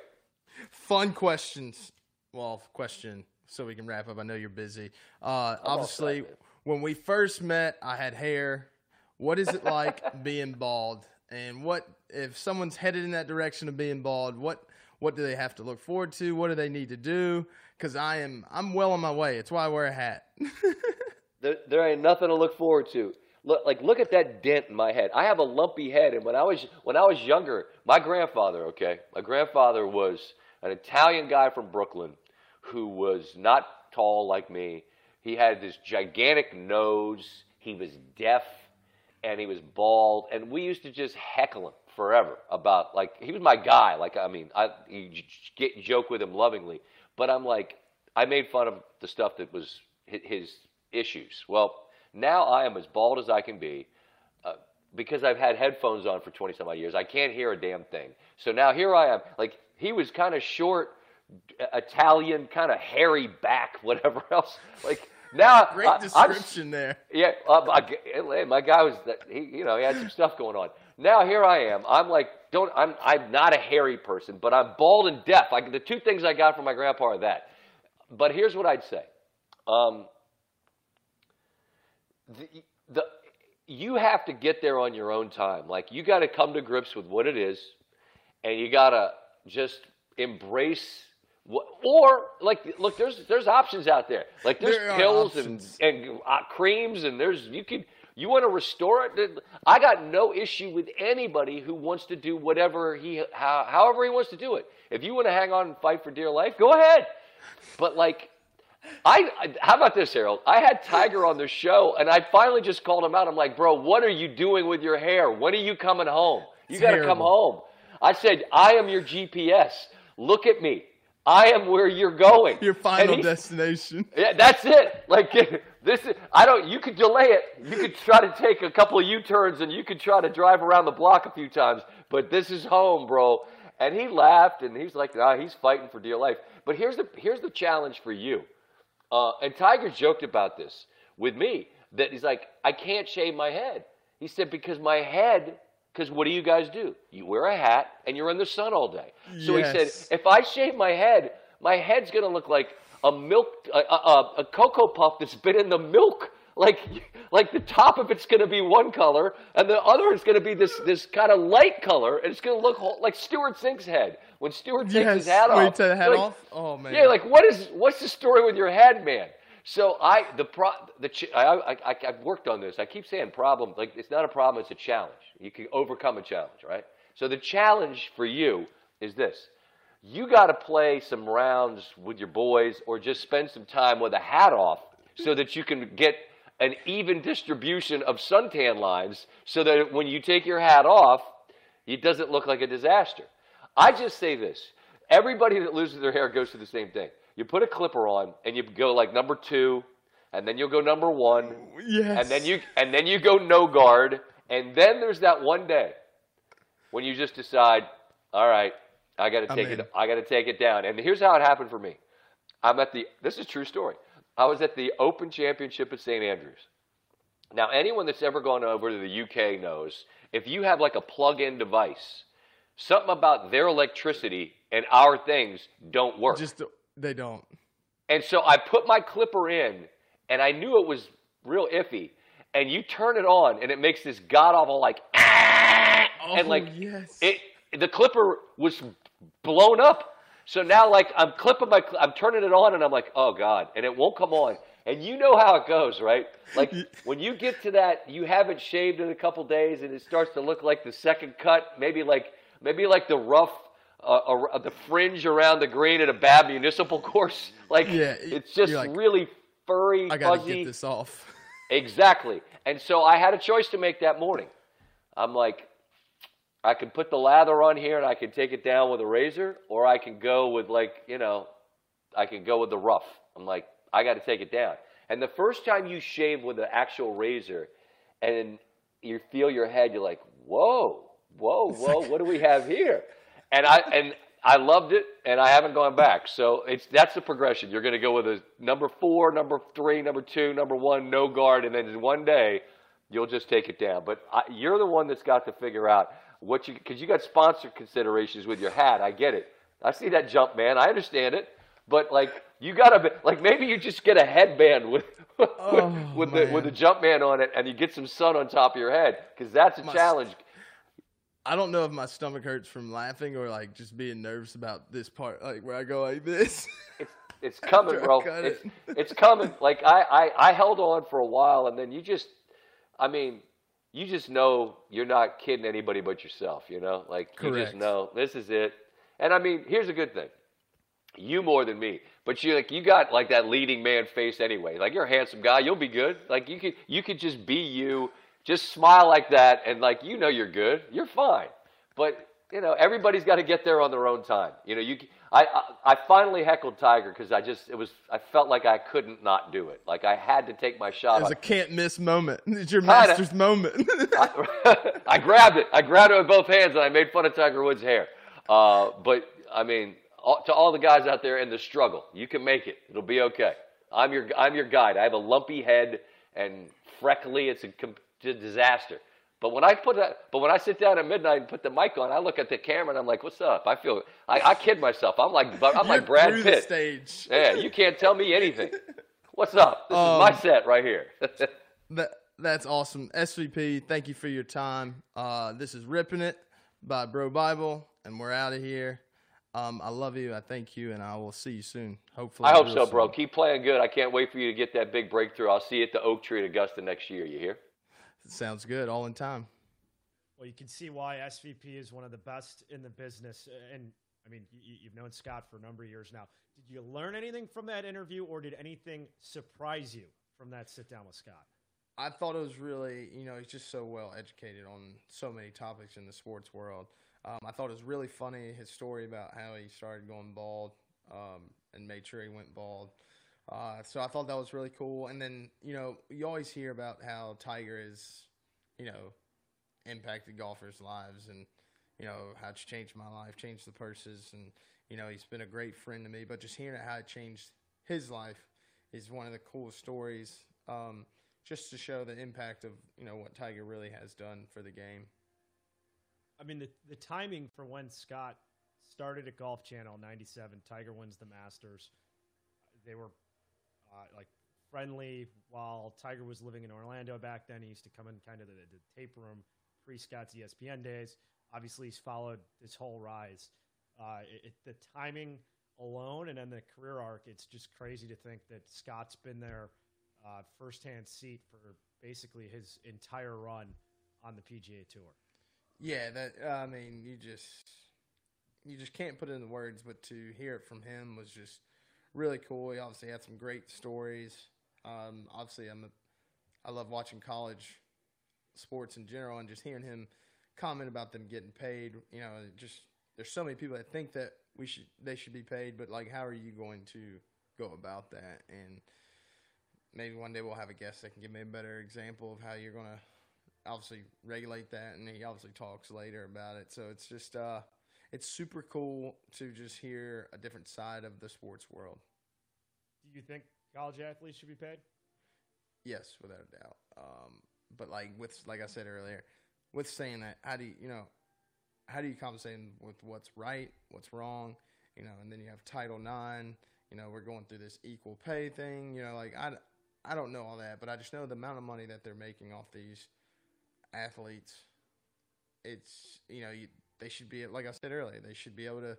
Fun questions. Well, question so we can wrap up. I know you're busy. Uh, obviously, when we first met, I had hair. What is it like being bald? And what if someone's headed in that direction of being bald? What what do they have to look forward to? What do they need to do? Because I am I'm well on my way. It's why I wear a hat. There, there ain't nothing to look forward to. Look, like look at that dent in my head. I have a lumpy head, and when I was when I was younger, my grandfather, okay, my grandfather was an Italian guy from Brooklyn who was not tall like me. He had this gigantic nose. He was deaf, and he was bald. And we used to just heckle him forever about like he was my guy. Like I mean, I you get joke with him lovingly, but I'm like I made fun of the stuff that was his issues. Well, now I am as bald as I can be uh, because I've had headphones on for 20 some odd years. I can't hear a damn thing. So now here I am. Like he was kind of short, uh, Italian, kind of hairy back, whatever else. Like now, Great I- I'm- description there. yeah, uh, my, my guy was that he, you know, he had some stuff going on. Now here I am. I'm like, don't. I'm I'm not a hairy person, but I'm bald and deaf. I, the two things I got from my grandpa are that. But here's what I'd say. Um, the, the you have to get there on your own time. Like you got to come to grips with what it is, and you got to just embrace. What, or like, look, there's there's options out there. Like there's There pills options. and and uh, creams, and there's you can you want to restore it. I got no issue with anybody who wants to do whatever he how, however he wants to do it. If you want to hang on and fight for dear life, go ahead. But like, I, how about this, Harold? I had Tiger on the show, and I finally just called him out. I'm like, bro, what are you doing with your hair? When are you coming home? You got to come home. I said, I am your GPS. Look at me. I am where you're going. Your final he- destination. yeah, that's it. Like this is I don't you could delay it. You could try to take a couple of U-turns and you could try to drive around the block a few times, but this is home, bro. And he laughed and he's like, "Ah, he's fighting for dear life." But here's the here's the challenge for you. Uh, and Tiger joked about this with me that he's like, I can't shave my head. He said because my head, because what do you guys do? You wear a hat and you're in the sun all day. So he said, if I shave my head, my head's gonna look like a milk, a, a, a cocoa puff that's been in the milk. Like, like the top of it's gonna be one color, and the other is gonna be this this kind of light color, and it's gonna look whole, like Stewart Cink's head when Stewart takes his Yes. hat When off. the hat Like, off. Oh man. yeah, like what is what's the story with your head, man? So I the pro the ch- I, I I I've worked on this. I keep saying problem like it's not a problem, it's a challenge. You can overcome a challenge, right? So the challenge for you is this: you got to play some rounds with your boys, or just spend some time with a hat off, so that you can get an even distribution of suntan lines, so that when you take your hat off, it doesn't look like a disaster. I just say this. Everybody that loses their hair goes through the same thing. You put a clipper on and you go like number two, and then you'll go number one, yes. and then you and then you go no guard, and then there's that one day when you just decide, all right, I got to take it. I got to take it down. And here's how it happened for me. I'm at the. This is a true story. I was at the Open Championship at St. Andrews. Now, anyone that's ever gone over to the UK knows if you have like a plug-in device, something about their electricity and our things don't work. Just they don't. And so I put my clipper in, and I knew it was real iffy. And you turn it on, and it makes this god awful like, ah! Oh, and like yes. it, the clipper was blown up. So now, like, I'm clipping my, I'm turning it on, and I'm like, oh god, and it won't come on. And you know how it goes, right? Like when you get to that, you haven't shaved in a couple days, and it starts to look like the second cut, maybe like maybe like the rough, uh, uh, the fringe around the green at a bad municipal course. Like Yeah, it's just like, really furry, I gotta fuzzy. get this off. Exactly. And so I had a choice to make that morning. I'm like, I can put the lather on here and I can take it down with a razor, or I can go with like, you know, I can go with the rough. I'm like, I got to take it down. And the first time you shave with an actual razor, and you feel your head, you're like, whoa, whoa, whoa, what do we have here? And I and I loved it, and I haven't gone back. So it's that's the progression. You're going to go with a number four, number three, number two, number one, no guard, and then one day you'll just take it down. But I, you're the one that's got to figure out what you because you got sponsor considerations with your hat. I get it. I see that jump, man. I understand it. But like you gotta like maybe you just get a headband with with, Oh, with the with the jump man on it, and you get some sun on top of your head because that's a My- challenge. I don't know if my stomach hurts from laughing or like just being nervous about this part, like where I go like this. It's it's coming, bro. It's it. it's coming. Like I, I I held on for a while, and then you just, I mean, you just know you're not kidding anybody but yourself. You know, like you just know this is it. And I mean, here's a good thing. You more than me, but you like you got like that leading man face anyway. Like you're a handsome guy, you'll be good. Like you could you could just be you, just smile like that, and like you know you're good, you're fine. But you know everybody's got to get there on their own time. You know you I I, I finally heckled Tiger because I just it was I felt like I couldn't not do it. Like I had to take my shot. It was a can't miss moment. It's your Kinda. master's moment. I, I grabbed it. I grabbed it with both hands, and I made fun of Tiger Woods' hair. Uh, but I mean, all, to all the guys out there in the struggle, you can make it. It'll be okay. I'm your I'm your guide. I have a lumpy head and freckly. It's a com- disaster. But when I put that, but when I sit down at midnight and put the mic on, I look at the camera and I'm like, "What's up?" I feel I, I kid myself. I'm like I'm like Brad through the Pitt. stage. Yeah, you can't tell me anything. What's up? This Um, is my set right here. That that's awesome. SVP, thank you for your time. Uh, this is ripping it by BroBible, and we're out of here. Um, I love you. I thank you, and I will see you soon. Hopefully, I hope so, bro. Keep playing good. I can't wait for you to get that big breakthrough. I'll see you at the Oak Tree at Augusta next year. You hear? Sounds good. All in time. Well, you can see why SVP is one of the best in the business. And I mean, you, you've known Scott for a number of years now. Did you learn anything from that interview, or did anything surprise you from that sit down with Scott? I thought it was really, you know, he's just so well educated on so many topics in the sports world. Um, I thought it was really funny his story about how he started going bald um, and made sure he went bald. Uh, so I thought that was really cool. And then, you know, you always hear about how Tiger is, you know, impacted golfers' lives and, you know, how it's changed my life, changed the purses. And, you know, he's been a great friend to me. But just hearing how it changed his life is one of the coolest stories. Um, just to show the impact of you know what Tiger really has done for the game. I mean, the, the timing for when Scott started at Golf Channel 97, Tiger wins the Masters. They were uh, like friendly while Tiger was living in Orlando back then. He used to come in kind of the, the tape room pre Scott's ESPN days. Obviously, he's followed this whole rise. Uh, it, it, the timing alone and then the career arc, it's just crazy to think that Scott's been there uh, firsthand seat for basically his entire run on the PGA Tour. Yeah, that I mean, you just you just can't put it into words, but to hear it from him was just really cool. He obviously had some great stories. Um, obviously, I'm a, I love watching college sports in general, and just hearing him comment about them getting paid. You know, just there's so many people that think that we should they should be paid, but like, how are you going to go about that? And maybe one day we'll have a guest that can give me a better example of how you're going to obviously regulate that and he obviously talks later about it so it's just uh it's super cool to just hear a different side of the sports world Do you think college athletes should be paid? Yes, without a doubt. Um, but like with like I said earlier, with saying that, how do you you know, how do you compensate with what's right, what's wrong, you know, and then you have Title IX. You know, we're going through this equal pay thing. You know, like I, I don't know all that, but I just know the amount of money that they're making off these athletes. It's you know you, they should be like I said earlier, they should be able to,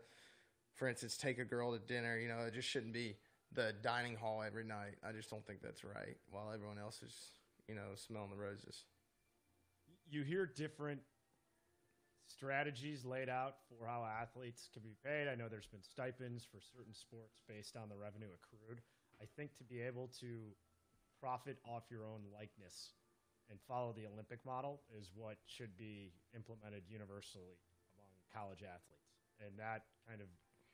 for instance, take a girl to dinner. You know, it just shouldn't be the dining hall every night. I just don't think that's right. While everyone else is, you know, smelling the roses. You hear different strategies laid out for how athletes can be paid. I know there's been stipends for certain sports based on the revenue accrued. I think to be able to profit off your own likeness and follow the Olympic model is what should be implemented universally college athletes. And that kind of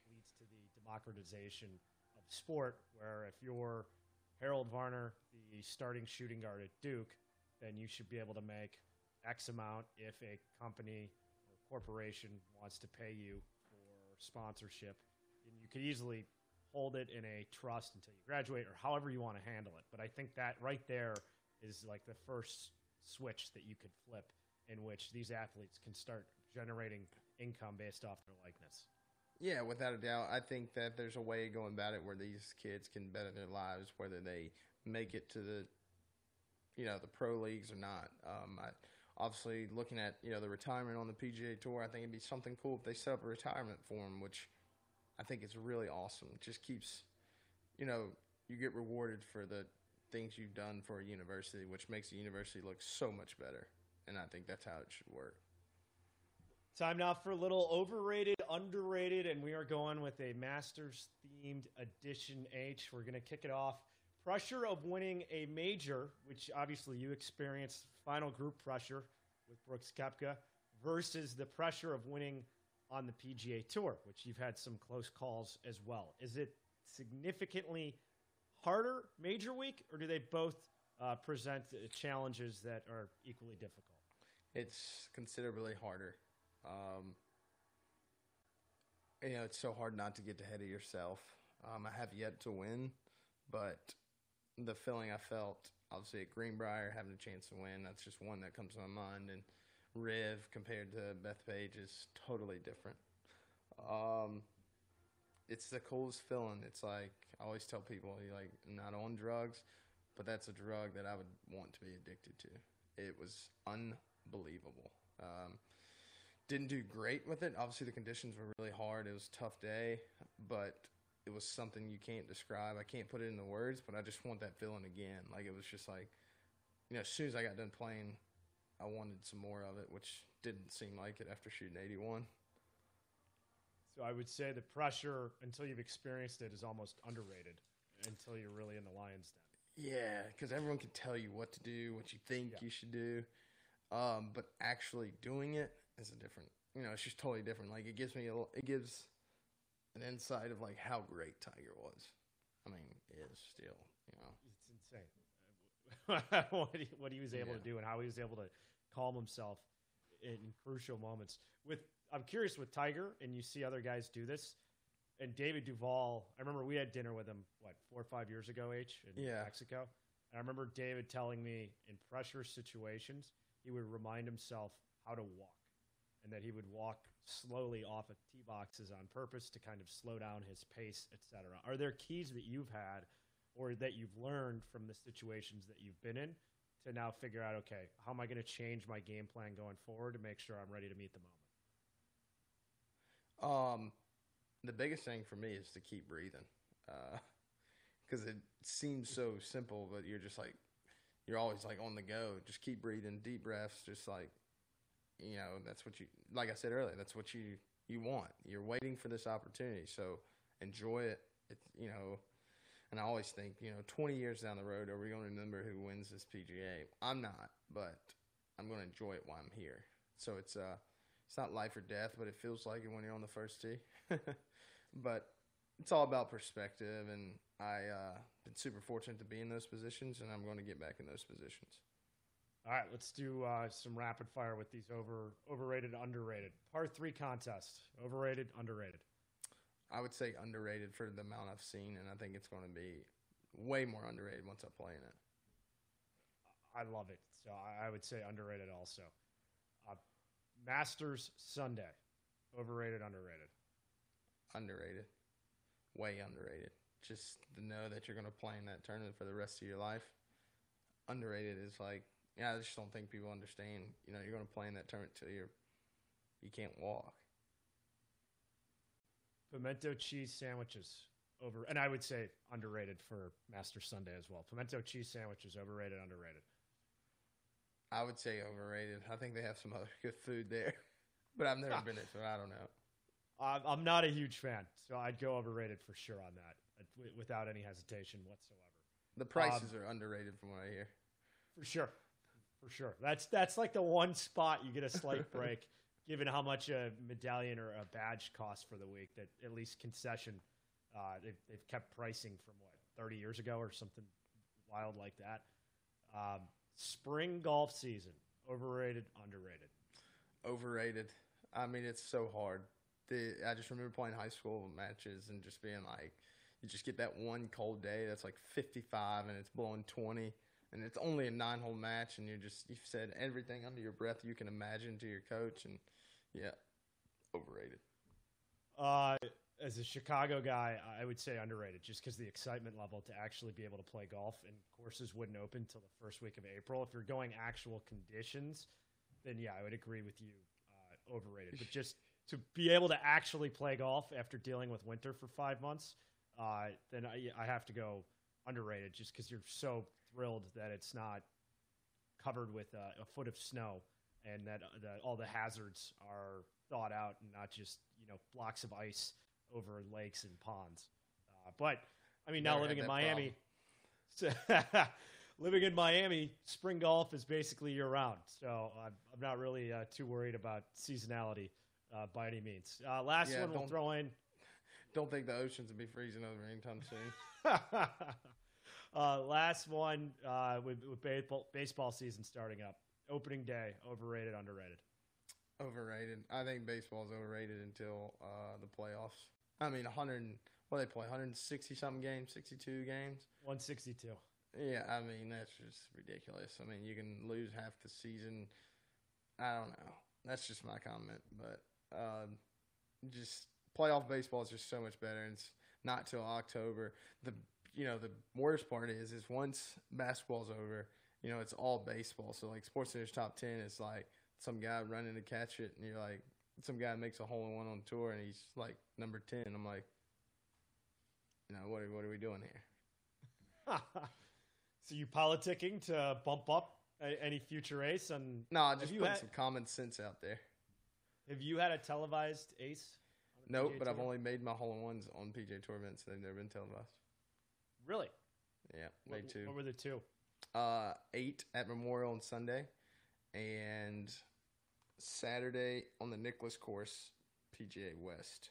leads to the democratization of sport, where if you're Harold Varner, the starting shooting guard at Duke, then you should be able to make X amount if a company or corporation wants to pay you for sponsorship. And you could easily hold it in a trust until you graduate or however you want to handle it. But I think that right there is like the first switch that you could flip in which these athletes can start generating income based off their likeness. Yeah, without a doubt. I think that there's a way going about it where these kids can better their lives, whether they make it to the, you know, the pro leagues or not. Um, I, obviously, looking at you know the retirement on the PGA Tour, I think it'd be something cool if they set up a retirement for them, which I think is really awesome. It just keeps, you know, you get rewarded for the things you've done for a university, which makes the university look so much better. And I think that's how it should work. Time now for a little overrated, underrated, and we are going with a Masters themed edition H. We're going to kick it off. Pressure of winning a major, which obviously you experienced final group pressure with Brooks Koepka, versus the pressure of winning on the PGA Tour, which you've had some close calls as well. Is it significantly harder major week, or do they both uh, present challenges that are equally difficult? It's considerably harder. Um, you know, it's so hard not to get ahead of yourself. Um, I have yet to win, but the feeling I felt, obviously at Greenbrier, having a chance to win, that's just one that comes to my mind. And Riv compared to Bethpage is totally different. Um, it's the coolest feeling. It's like I always tell people, you're like not on drugs, but that's a drug that I would want to be addicted to. It was unbelievable. Um, didn't do great with it. Obviously, the conditions were really hard. It was a tough day, but it was something you can't describe. I can't put it into words, but I just want that feeling again. Like it was just like, you know, as soon as I got done playing, I wanted some more of it, which didn't seem like it after shooting 81. So I would say the pressure until you've experienced it is almost underrated until you're really in the lion's den. Yeah, because everyone can tell you what to do, what you think yeah. you should do, um, but actually doing it is a different. You know, it's just totally different. Like it gives me a, it gives an insight of like how great Tiger was. I mean, is still, you know, it's insane what, he, what he was able yeah. to do and how he was able to calm himself in crucial moments. With I'm curious with Tiger, and you see other guys do this. And David Duval, I remember we had dinner with him what four or five years ago, H in yeah. Mexico. And I remember David telling me in pressure situations, he would remind himself how to walk, and that he would walk slowly off of tee boxes on purpose to kind of slow down his pace, etc. Are there keys that you've had, or that you've learned from the situations that you've been in, to now figure out, okay, how am I going to change my game plan going forward to make sure I'm ready to meet the moment? Um, the biggest thing for me is to keep breathing, because uh, it seems so simple, but you're just like you're always like on the go. Just keep breathing, deep breaths, just like you know that's what you like I said earlier. That's what you you want. You're waiting for this opportunity, so enjoy it. It's you know and I always think, you know, 20 years down the road, are we going to remember who wins this PGA? I'm not, but I'm going to enjoy it while I'm here. So it's uh, it's not life or death, but it feels like it when you're on the first tee. but it's all about perspective, and I uh, been super fortunate to be in those positions, and I'm going to get back in those positions. All right, let's do uh, some rapid fire with these over overrated, underrated. Par three contest: overrated, underrated. I would say underrated for the amount I've seen, and I think it's going to be way more underrated once I play in it. I love it. So I, would say underrated also. Uh, Masters Sunday, overrated, underrated. Underrated, way underrated. Just to know that you're going to play in that tournament for the rest of your life. Underrated is like, yeah, I just don't think people understand. You know, you're going to play in that tournament till you're you can't walk. Pimento cheese sandwiches over, and I would say underrated for Master Sunday as well. Pimento cheese sandwiches overrated, underrated. I would say overrated. I think they have some other good food there, but I've never been there, so I don't know. I'm not a huge fan, so I'd go overrated for sure on that, uh, without any hesitation whatsoever. The prices are underrated from what I hear. For sure, for sure. That's that's like the one spot you get a slight break, given how much a medallion or a badge costs for the week. That at least concession, uh, they've they've kept pricing from what thirty years ago or something wild like that. Um, spring golf season, overrated, underrated. Overrated. I mean, it's so hard. The, I just remember playing high school matches and just being like, you just get that one cold day that's like 55 and it's blowing 20 and it's only a nine hole match and you're just you've said everything under your breath you can imagine to your coach and yeah, overrated. Uh, as a Chicago guy, I would say underrated, just because the excitement level to actually be able to play golf and courses wouldn't open till the first week of April. If you're going actual conditions, then yeah, I would agree with you. Uh, overrated, but just to be able to actually play golf after dealing with winter for five months, uh, then I, I have to go underrated, just because you're so thrilled that it's not covered with uh, a foot of snow and that, uh, that all the hazards are thought out and not just you know blocks of ice over lakes and ponds. Uh, but I mean, now living in Miami, living in Miami, spring golf is basically year round. So I'm, I'm not really uh, too worried about seasonality uh, by any means. Uh, last Yeah, one we'll throw in. Don't think the oceans will be freezing over anytime soon. uh, last one uh, with, with baseball, baseball season starting up. Opening day, overrated, underrated. Overrated. I think baseball is overrated until uh, the playoffs. I mean, 100. and- What they play? 160 something games, 62 games. 162. Yeah, I mean that's just ridiculous. I mean, you can lose half the season. I don't know. That's just my comment, but um, just playoff baseball is just so much better. And it's not till October. The you know the worst part is is once basketball's over, you know it's all baseball. So like Sports Center's top ten is like some guy running to catch it, and you're like some guy makes a hole in one on tour, and he's like number ten. I'm like, you know what are, what are we doing here? so you politicking to bump up a, any future ace? And No, Have just putting had- some common sense out there. have you had a televised ace? Nope, PGA but I've only made my hole in ones on PGA Tour events. They've never been televised. Really. Yeah, What, made two. what were the two? Uh, eight at Memorial on Sunday, and Saturday on the Nicklaus course, PGA West.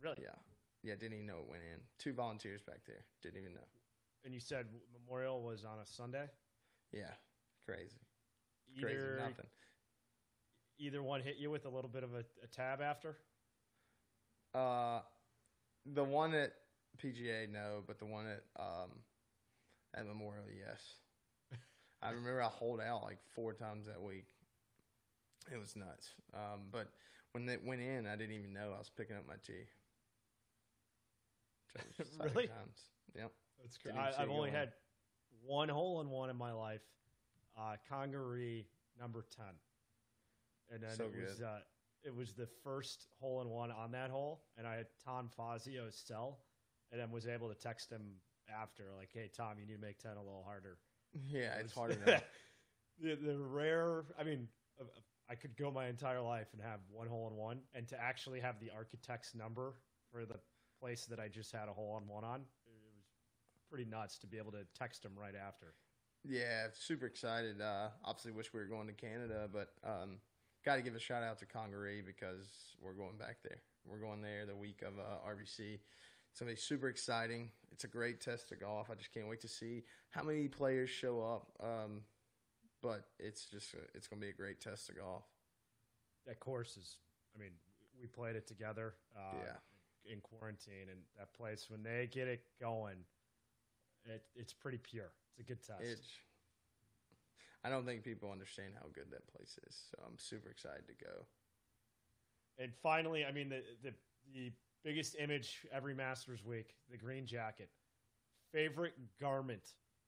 Really? Yeah, yeah. Didn't even know it went in. Two volunteers back there. Didn't even know. And you said Memorial was on a Sunday. Yeah, crazy, crazy. Either Nothing. either one hit you with a little bit of a, a tab after. Uh, the one at PGA, no, but the one at um at Memorial, yes. I remember I holed out like four times that week. It was nuts. Um, but when it went in, I didn't even know I was picking up my tee. So it was exciting Really? Times. Yep. That's Didn't I, even see I've only going. had one hole in one in my life. Uh, Congaree number ten, and then So it was uh, it was the first hole in one on that hole, and I had Tom Fazio's cell, and then was able to text him after like, "Hey Tom, you need to make ten a little harder." Yeah, It it's hard enough. the, the rare, I mean, uh, I could go my entire life and have one hole in one, and to actually have the architect's number for the place that I just had a hole in one on, it was pretty nuts to be able to text him right after. Yeah, super excited. Uh, obviously, wish we were going to Canada, but um, got to give a shout out to Congaree because we're going back there. We're going there the week of uh, RBC. It's gonna be super exciting. It's a great test of golf. I just can't wait to see how many players show up. Um, but it's just a, it's gonna be a great test of golf. That course is, I mean, we played it together uh, Yeah. in quarantine, and that place when they get it going, it, it's pretty pure. It's a good test. It's. I don't think people understand how good that place is, so I'm super excited to go. And finally, I mean the the the biggest image every Masters week, the green jacket. Favorite garment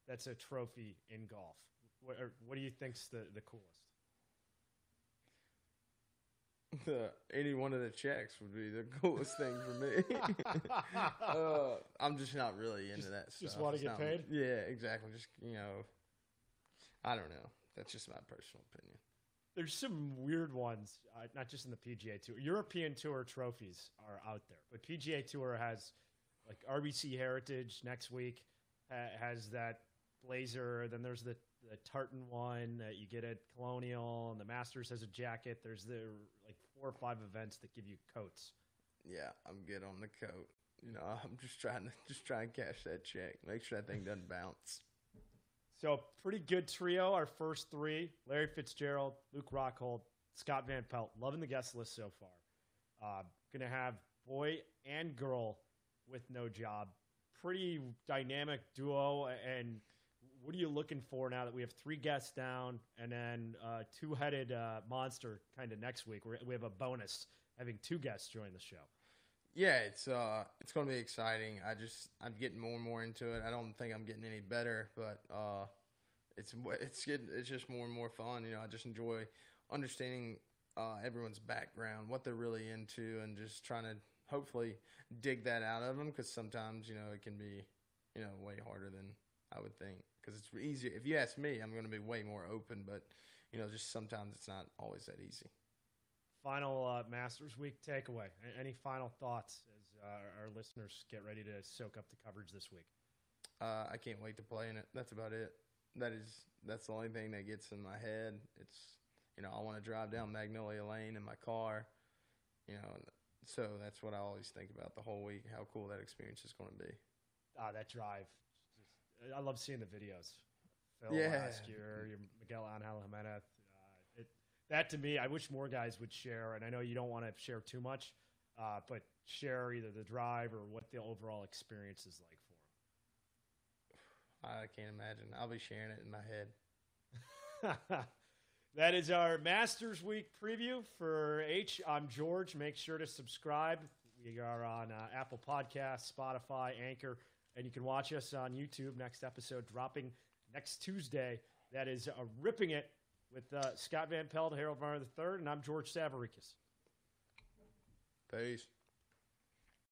that's a trophy in golf. What, or what do you think's the the coolest? The, any one of the checks would be the coolest thing for me. uh, I'm just not really into Just- that stuff. just wanna get not- paid? Yeah, exactly. Just you know, I don't know. That's just my personal opinion. There's some weird ones, uh, not just in the PGA Tour. European Tour trophies are out there, but PGA Tour has like RBC Heritage next week ha- has that blazer. Then there's the the tartan one that you get at Colonial, and the Masters has a jacket. There's the like four or five events that give you coats. Yeah, I'm good on the coat. You know, I'm just trying to just try and cash that check. Make sure that thing doesn't bounce. So pretty good trio. Our first three: Larry Fitzgerald, Luke Rockhold, Scott Van Pelt. Loving the guest list so far. Uh, gonna have boy and girl with no job. Pretty dynamic duo. And what are you looking for now that we have three guests down and then uh, two-headed uh, monster kind of next week? We're, we have a bonus having two guests join the show. Yeah, it's uh, it's gonna be exciting. I just I'm getting more and more into it. I don't think I'm getting any better, but uh, it's it's getting it's just more and more fun. You know, I just enjoy understanding uh, everyone's background, what they're really into, and just trying to hopefully dig that out of them. Because sometimes you know it can be you know way harder than I would think. Because it's easier. If you ask me, I'm going to be way more open, but you know, just sometimes it's not always that easy. Final uh, Masters Week takeaway. Any final thoughts as uh, our listeners get ready to soak up the coverage this week? Uh, I can't wait to play in it. That's about it. That is that's the only thing that gets in my head. It's you know I want to drive down Magnolia Lane in my car, you know. So that's what I always think about the whole week. How cool that experience is going to be. Ah, that drive. Just, I love seeing the videos. Phil Yeah. last year, your Miguel Angel Jimenez. That to me, I wish more guys would share. And I know you don't want to share too much, uh, but share either the drive or what the overall experience is like for I can't imagine. I'll be sharing it in my head. that is our Masters Week preview for H. I'm George. Make sure to subscribe. We are on uh, Apple Podcasts, Spotify, Anchor, and you can watch us on YouTube. Next episode dropping next Tuesday. That is uh, Ripping It with uh, Scott Van Pelt, Harold Varner III, and I'm George Savaricus. Peace.